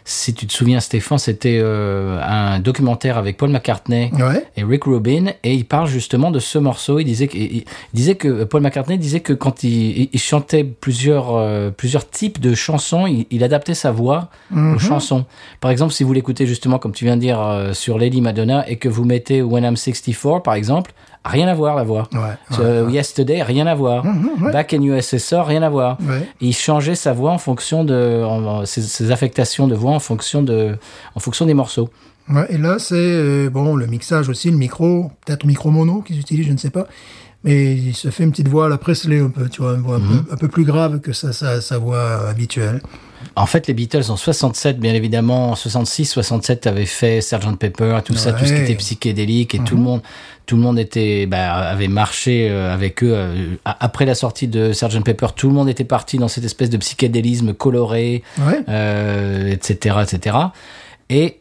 A: si tu te souviens, Stéphane, c'était euh, un documentaire avec Paul McCartney
B: Ouais.
A: et Rick Rubin, et il parle justement de ce morceau. Il disait que, il, il disait que Paul McCartney disait que quand il, chantait plusieurs, euh, plusieurs types de chansons, il, adaptait sa voix aux chansons. Par exemple, si vous l'écoutez justement, comme tu viens de dire, euh, sur Lady Madonna, et que vous mettez When I'm 64, par exemple, rien à voir la voix.
B: Ouais,
A: euh, Yesterday, rien à voir. Back in USSR, rien à voir.
B: Ouais.
A: Il changeait sa voix en fonction de en- ses, ses affectations de voix en fonction de en fonction des morceaux.
B: Ouais, et là, c'est euh, bon le mixage aussi, le micro, peut-être micro mono qu'ils utilisent, je ne sais pas. Mais il se fait une petite voix à la Presley un peu, tu vois, une voix un, peu, un peu plus grave que sa, sa, sa voix habituelle.
A: En fait, les Beatles en 67, bien évidemment, en 66, 67 avaient fait Sgt Pepper, tout ça, tout ce qui était psychédélique, et tout le monde, tout le monde était, bah, avait marché euh, avec eux euh, après la sortie de Sgt Pepper. Tout le monde était parti dans cette espèce de psychédélisme coloré,
B: Ouais.
A: euh, etc., etc. Et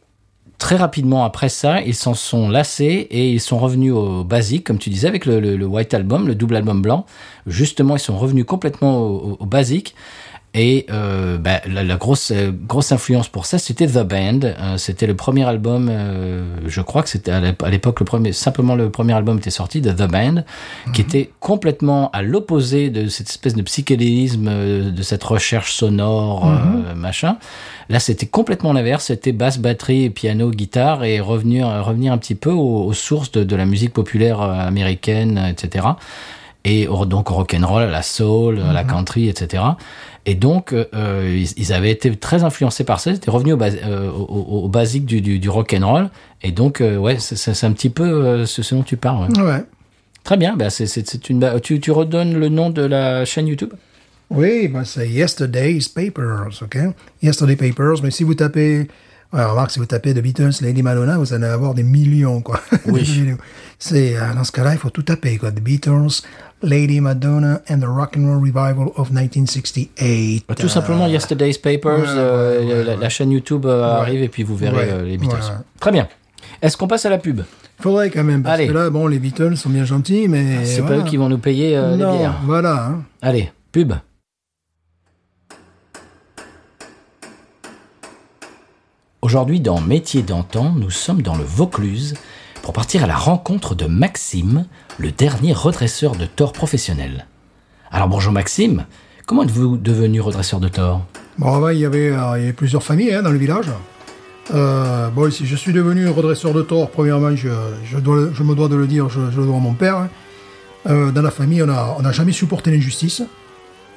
A: très rapidement après ça, ils s'en sont lassés et ils sont revenus au basique, comme tu disais, avec le, le- le White Album, le double album blanc. Justement, ils sont revenus complètement au, au- au basique. Et euh, bah, la, la grosse euh, grosse influence pour ça, c'était The Band. Euh, c'était le premier album. euh, je crois que c'était à l'ép- à l'époque le premier. Simplement, le premier album était sorti de The Band, qui était complètement à l'opposé de cette espèce de psychédélisme, euh, de cette recherche sonore, euh, machin. Là, c'était complètement l'inverse. C'était basse, batterie, piano, guitare, et revenir revenir un petit peu aux, aux sources de, de la musique populaire américaine, etc et au- donc au rock'n'roll, à la soul, à la country, etc. Et donc, euh, ils, ils avaient été très influencés par ça. Ils étaient revenus au, bas- euh, au, au- au basique du, du, du rock'n'roll. Et donc, euh, ouais, c'est- un petit peu euh, ce, ce dont tu parles. ouais.
B: Ouais.
A: Très bien. Bah, c'est une. Tu, tu redonnes le nom de la chaîne YouTube?
B: Oui, ben c'est Yesterday's Papers, ok? Yesterday Papers, mais si vous tapez, ouais, remarque, si vous tapez The Beatles, Lady Madonna, vous allez avoir des millions, quoi.
A: Oui. (laughs)
B: c'est, euh, dans ce cas-là, il faut tout taper, quoi. The Beatles, Lady Madonna and the Rock and Roll Revival of 1968.
A: Tout simplement Yesterday's Papers.
B: ouais,
A: euh,
B: ouais, ouais,
A: la, chaîne YouTube euh, arrive et puis vous verrez les Beatles. Très bien. Est-ce qu'on passe à la pub?
B: Faudrait quand même, parce
A: Allez.
B: que là, bon, les Beatles sont bien gentils, mais.
A: C'est
B: voilà.
A: pas eux qui vont nous payer euh, les
B: Non,
A: bières.
B: voilà, hein.
A: Allez, pub. Aujourd'hui, dans Métier d'antan, nous sommes dans le Vaucluse pour partir à la rencontre de Maxime, le dernier redresseur de tort professionnel. Alors bonjour Maxime, comment êtes-vous devenu redresseur de tort?
B: Bon, y avait, euh, il y avait plusieurs familles hein, dans le village. Euh, bon, je suis devenu redresseur de tort, premièrement, je, me dois de le dire, je, le dois à mon père. hein. Euh, dans la famille, on n'a jamais supporté l'injustice.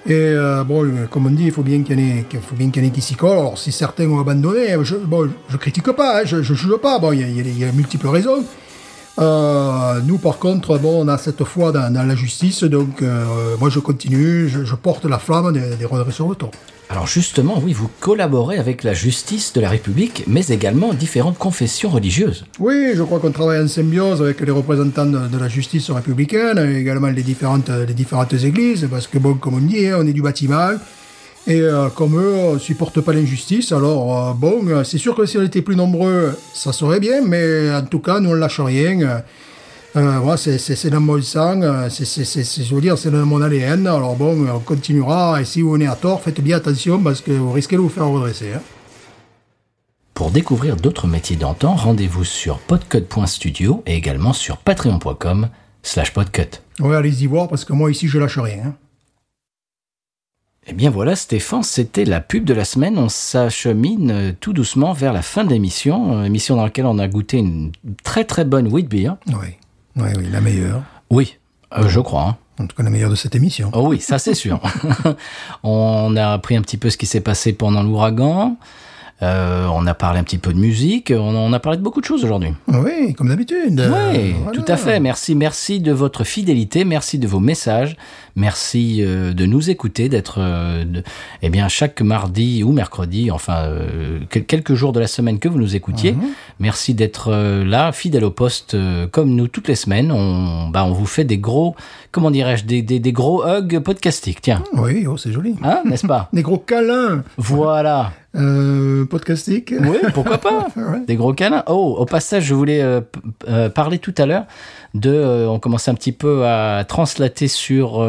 B: Et euh, bon, euh, comme on dit, il faut bien qu'il y en ait, faut bien qu'il y en ait qui s'y collent. Si certains ont abandonné, je, bon, je critique pas, hein, je, je juge pas. Bon, il y il y a multiples raisons. Euh, nous, par contre, bon, on a cette foi dans, dans la justice, donc euh, moi, je continue, je, je porte la flamme des, des redresseurs de tort.
A: Alors justement, oui, vous collaborez avec la justice de la République, mais également différentes confessions religieuses.
B: Oui, je crois qu'on travaille en symbiose avec les représentants de, de la justice républicaine, et également les différentes, les différentes églises, parce que bon, comme on dit, hein, on est du bâtiment, et euh, comme eux, on supporte pas l'injustice, alors euh, bon, euh, c'est sûr que si on était plus nombreux, ça serait bien, mais en tout cas, nous on lâche rien. Euh, euh, voilà, c'est- dans mon sang, euh, c'est, c'est, c'est, c'est- je veux dire, c'est dans mon ADN, alors bon, on continuera, et si vous venez à tort, faites bien attention, parce que vous risquez de vous faire redresser. hein.
A: Pour découvrir d'autres métiers d'antan, rendez-vous sur podcut.studio et également sur patreon.com slash podcut.
B: Ouais, allez-y voir, parce que moi ici, je lâche rien. hein.
A: Eh bien voilà Stéphane, c'était la pub de la semaine. On s'achemine euh, tout doucement vers la fin de l'émission, euh, émission dans laquelle on a goûté une très très bonne wheat beer.
B: Oui, oui, oui, la meilleure.
A: Oui, euh, je crois. hein.
B: En tout cas, la meilleure de cette émission.
A: Oh oui, ça c'est sûr. (laughs) (laughs) on a appris un petit peu ce qui s'est passé pendant l'ouragan. Euh, on a parlé un petit peu de musique. On, on a parlé de beaucoup de choses aujourd'hui.
B: Oui, comme d'habitude.
A: Oui,
B: Voilà.
A: tout à fait. Merci, merci de votre fidélité, merci de vos messages, merci euh, de nous écouter, d'être, euh, eh bien, chaque mardi ou mercredi, enfin, euh, quel- quelques jours de la semaine que vous nous écoutiez. Merci d'être euh, là, fidèle au poste, euh, comme nous toutes les semaines. On, bah, on vous fait des gros, comment dirais-je, des, des, des gros hugs podcastiques. Tiens,
B: Oui, oh, c'est joli.
A: hein, n'est-ce pas? (laughs)
B: Des gros câlins
A: Voilà.
B: Euh, podcastiques.
A: Oui, pourquoi pas (laughs)
B: Ouais.
A: Des gros câlins. Oh, au passage, je voulais euh, euh, parler tout à l'heure de. euh, on commençait un petit peu à translater sur,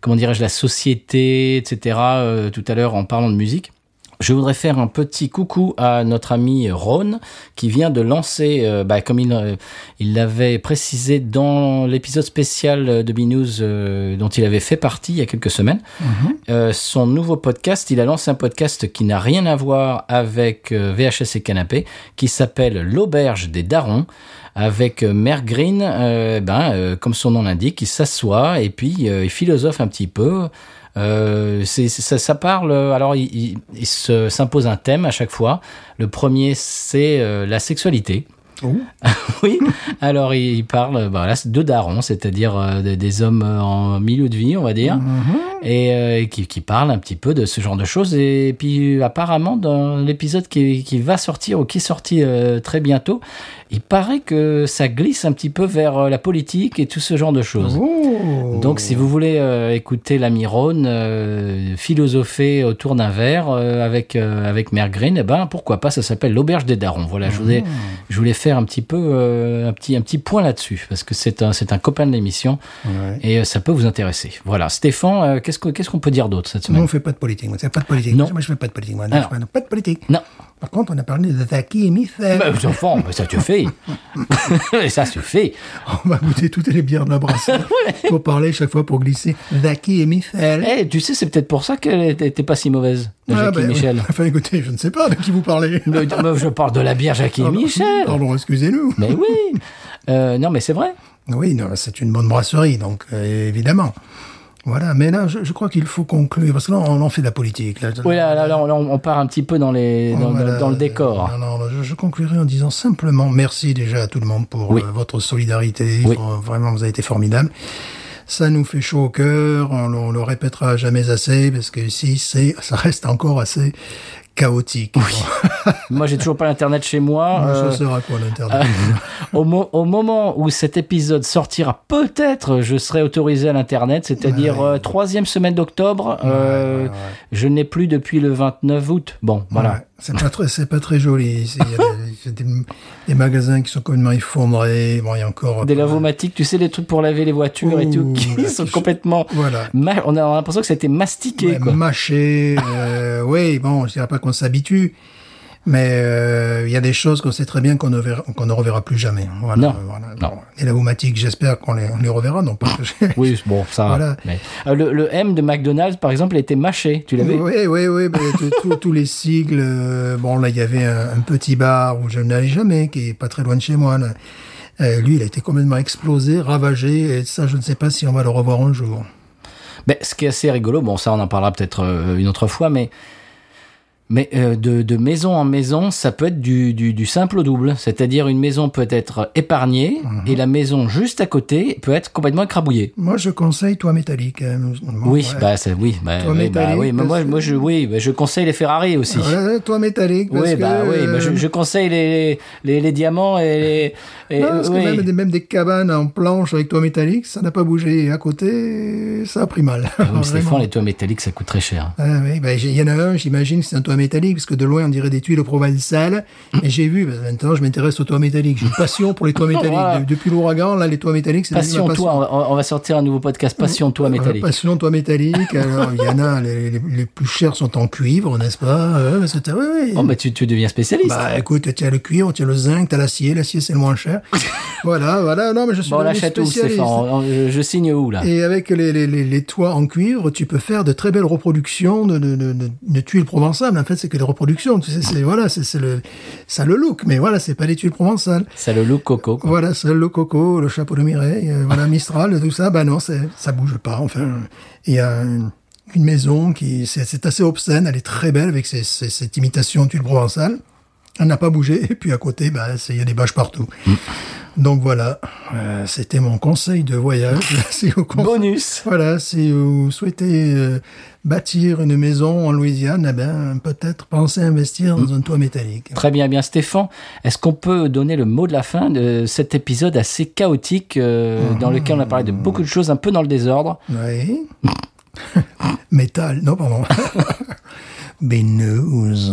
A: comment dirais-je, la société, etc. tout à l'heure en parlant de musique. Je voudrais faire un petit coucou à notre ami Ron qui vient de lancer, euh, bah, comme il euh, il l'avait précisé dans l'épisode spécial de B-News euh, dont il avait fait partie il y a quelques semaines, euh, son nouveau podcast. Il a lancé un podcast qui n'a rien à voir avec VHS et Canapé, qui s'appelle L'Auberge des Darons, avec Mère Green, ben, comme son nom l'indique, il s'assoit et puis il philosophe un petit peu Euh, c'est ça, ça parle. Alors, il, il- il se s'impose un thème à chaque fois. Le premier, c'est euh, la sexualité.
B: Oh. (laughs)
A: oui. Alors, il, parle, bah, là, de darons, c'est-à-dire euh, des, des hommes euh, en milieu de vie, on va dire, et euh, qui, qui parlent un petit peu de ce genre de choses. Et puis, apparemment, dans l'épisode qui, qui va sortir ou qui est sorti euh, très bientôt, il paraît que ça glisse un petit peu vers la politique et tout ce genre de choses.
B: Oh.
A: Donc, si vous voulez écouter l'ami Rhône euh, philosopher autour d'un verre avec avec Mère Green, eh ben pourquoi pas Ça s'appelle l'auberge des darons. Voilà, je voulais je voulais faire un petit peu euh, un petit un petit point là-dessus parce que c'est un c'est un copain de l'émission
B: Ouais.
A: et euh, ça peut vous intéresser. Voilà, Stéphane, euh, qu'est-ce que qu'est-ce qu'on peut dire d'autre cette semaine
B: on fait pas de politique. Moi, pas de politique.
A: Non.
B: Moi, je fais pas de politique. Moi,
A: Alors.
B: je fais pas de politique.
A: Non.
B: Par contre, on a parlé de Zaki et Michel. (laughs)
A: Bah, aux enfants, bah, ça suffit. ça suffit.
B: On va goûter toutes les bières de la brasserie pour parler chaque fois pour glisser Zaki et Michel.
A: Eh, tu sais, c'est peut-être pour ça qu'elle était était pas si mauvaise, de
B: Ah,
A: Jackie
B: ben,
A: Michel. (laughs)
B: Enfin, écoutez, je ne sais pas de qui vous parlez.
A: Mais- mais je parle de la bière Jackie
B: Pardon.
A: Michel.
B: Pardon, excusez-nous.
A: Mais oui. Euh, non, mais c'est vrai.
B: Oui, c'est une bonne brasserie, donc euh, évidemment. Voilà, mais là, je, je crois qu'il faut conclure, parce que là, on en fait de la politique. Là,
A: Oui, là, là, là, on, on part un petit peu dans, les, dans,
B: Voilà.
A: dans le décor.
B: Non, non, je, je conclurai en disant simplement merci déjà à tout le monde pour
A: Oui.
B: euh, votre solidarité.
A: Oui.
B: Vraiment, vous avez été formidable. Ça nous fait chaud au cœur. On, le- on le répétera jamais assez parce que ici, c'est, ça reste encore assez chaotique. (laughs)
A: Moi, j'ai toujours pas l'internet chez moi. Euh,
B: ça à quoi l'internet (laughs)
A: au, mo- au moment où cet épisode sortira, peut-être je serai autorisé à l'internet, c'est-à-dire
B: Ouais.
A: euh, troisième semaine d'octobre. Euh,
B: ouais.
A: Je n'ai plus depuis le 29 août. Bon, voilà.
B: C'est pas très, c'est pas très joli. Il y a (laughs) des, magasins qui sont complètement effondrés. Bon, il y a encore
A: Des lavomatiques, tu sais, les trucs pour laver les voitures et tout, qui
B: là, (laughs)
A: sont
B: qui-
A: complètement.
B: Voilà.
A: On a l'impression que ça a été mastiqué,
B: Ouais,
A: quoi.
B: mâché. euh, oui, bon, je dirais pas qu'on s'habitue, mais euh, il y a des choses qu'on sait très bien qu'on ne, reverra plus jamais. Voilà,
A: Non,
B: voilà.
A: non.
B: Bon, les lavomatiques, j'espère qu'on les, reverra, non pas
A: Oui, bon, ça. (laughs)
B: Voilà.
A: mais- Euh, le, le M de McDonald's, par exemple, était mâché. Tu vu?
B: Oui, oui, oui, tous- les sigles. euh, bon, là, il y avait un, un petit bar où je n'allais jamais, qui est pas très loin de chez moi. là. Lui, il a été complètement explosé, ravagé, et ça, je ne sais pas si on va le revoir un jour.
A: Ben, ce qui est assez rigolo, bon, ça on en parlera peut-être une autre fois, mais mais euh, de, de maison en maison, ça peut être du, du, du simple au double. C'est-à-dire une maison peut être épargnée
B: Mhm.
A: et la maison juste à côté peut être complètement écrabouillée.
B: Moi, je conseille toi métallique. hein. Bon,
A: oui,
B: ouais.
A: bah oui, bah,
B: Toi,
A: oui, bah, oui, moi,
B: que-
A: moi je oui, bah, je conseille les Ferrari aussi.
B: Voilà, toi métallique. Parce
A: oui, bah
B: que,
A: oui, bah, je,
B: euh,
A: je conseille les, les, les diamants et les. et-
B: Non, parce
A: oui.
B: que même des, même des cabanes en planche avec toit métallique, ça n'a pas bougé. À côté, ça a pris mal.
A: Ah oui, (laughs) les toits métalliques, ça coûte très cher.
B: Ah oui, j'ai- il y en a un, j'imagine c'est un toit métallique, parce que de loin, on dirait des tuiles provençales. Et j'ai vu, que maintenant, je m'intéresse aux toits métalliques. J'ai une passion pour les toits (laughs) métalliques.
A: Voilà.
B: Depuis l'ouragan, là, les toits métalliques, c'est
A: Passion
B: passion.
A: toi, on va, on va sortir un nouveau podcast Passion toi
B: Voilà,
A: métallique.
B: passion toit métallique. Alors, il y en a, les, les, les plus chers sont en cuivre, n'est-ce pas? Euh, oui.
A: Oh, bah tu, tu deviens spécialiste.
B: Bah écoute, tu as le cuivre, tu as le zinc, tu as l'acier, l'acier c'est le moins cher. (laughs) voilà, voilà, non mais je suis
A: bon, où,
B: spécialiste.
A: On- je, je signe où là?
B: Et avec les, les, toits en cuivre, tu peux faire de très belles reproductions de, de, de, de, de tuiles provençales. En fait, c'est que des reproductions. Tu sais, c'est voilà, c'est le ça le look, mais voilà, c'est pas des tuiles provençales.
A: Ça le look coco. quoi.
B: Voilà, c'est le coco, le chapeau de Mireille, euh, voilà (laughs) Mistral, tout ça. Bah non, ça bouge pas. Enfin, il y a une, une maison qui c'est assez obscène. Elle est très belle avec ses, ses- cette imitation de tuile provençale. Elle n'a pas bougé. Et puis à côté, bah, il y a des bâches partout. Donc voilà, Euh, c'était mon conseil de voyage. (laughs) Si vous
A: Bonus.
B: voilà, si vous souhaitez euh, bâtir une maison en Louisiane, eh ben, peut-être pensez à investir dans un toit métallique.
A: Très bien, bien Stéphane. Est-ce qu'on peut donner le mot de la fin de cet épisode assez chaotique euh, dans lequel on a parlé de beaucoup de choses un peu dans le désordre?
B: Oui. (laughs) Métal, non, pardon. (laughs) Binous.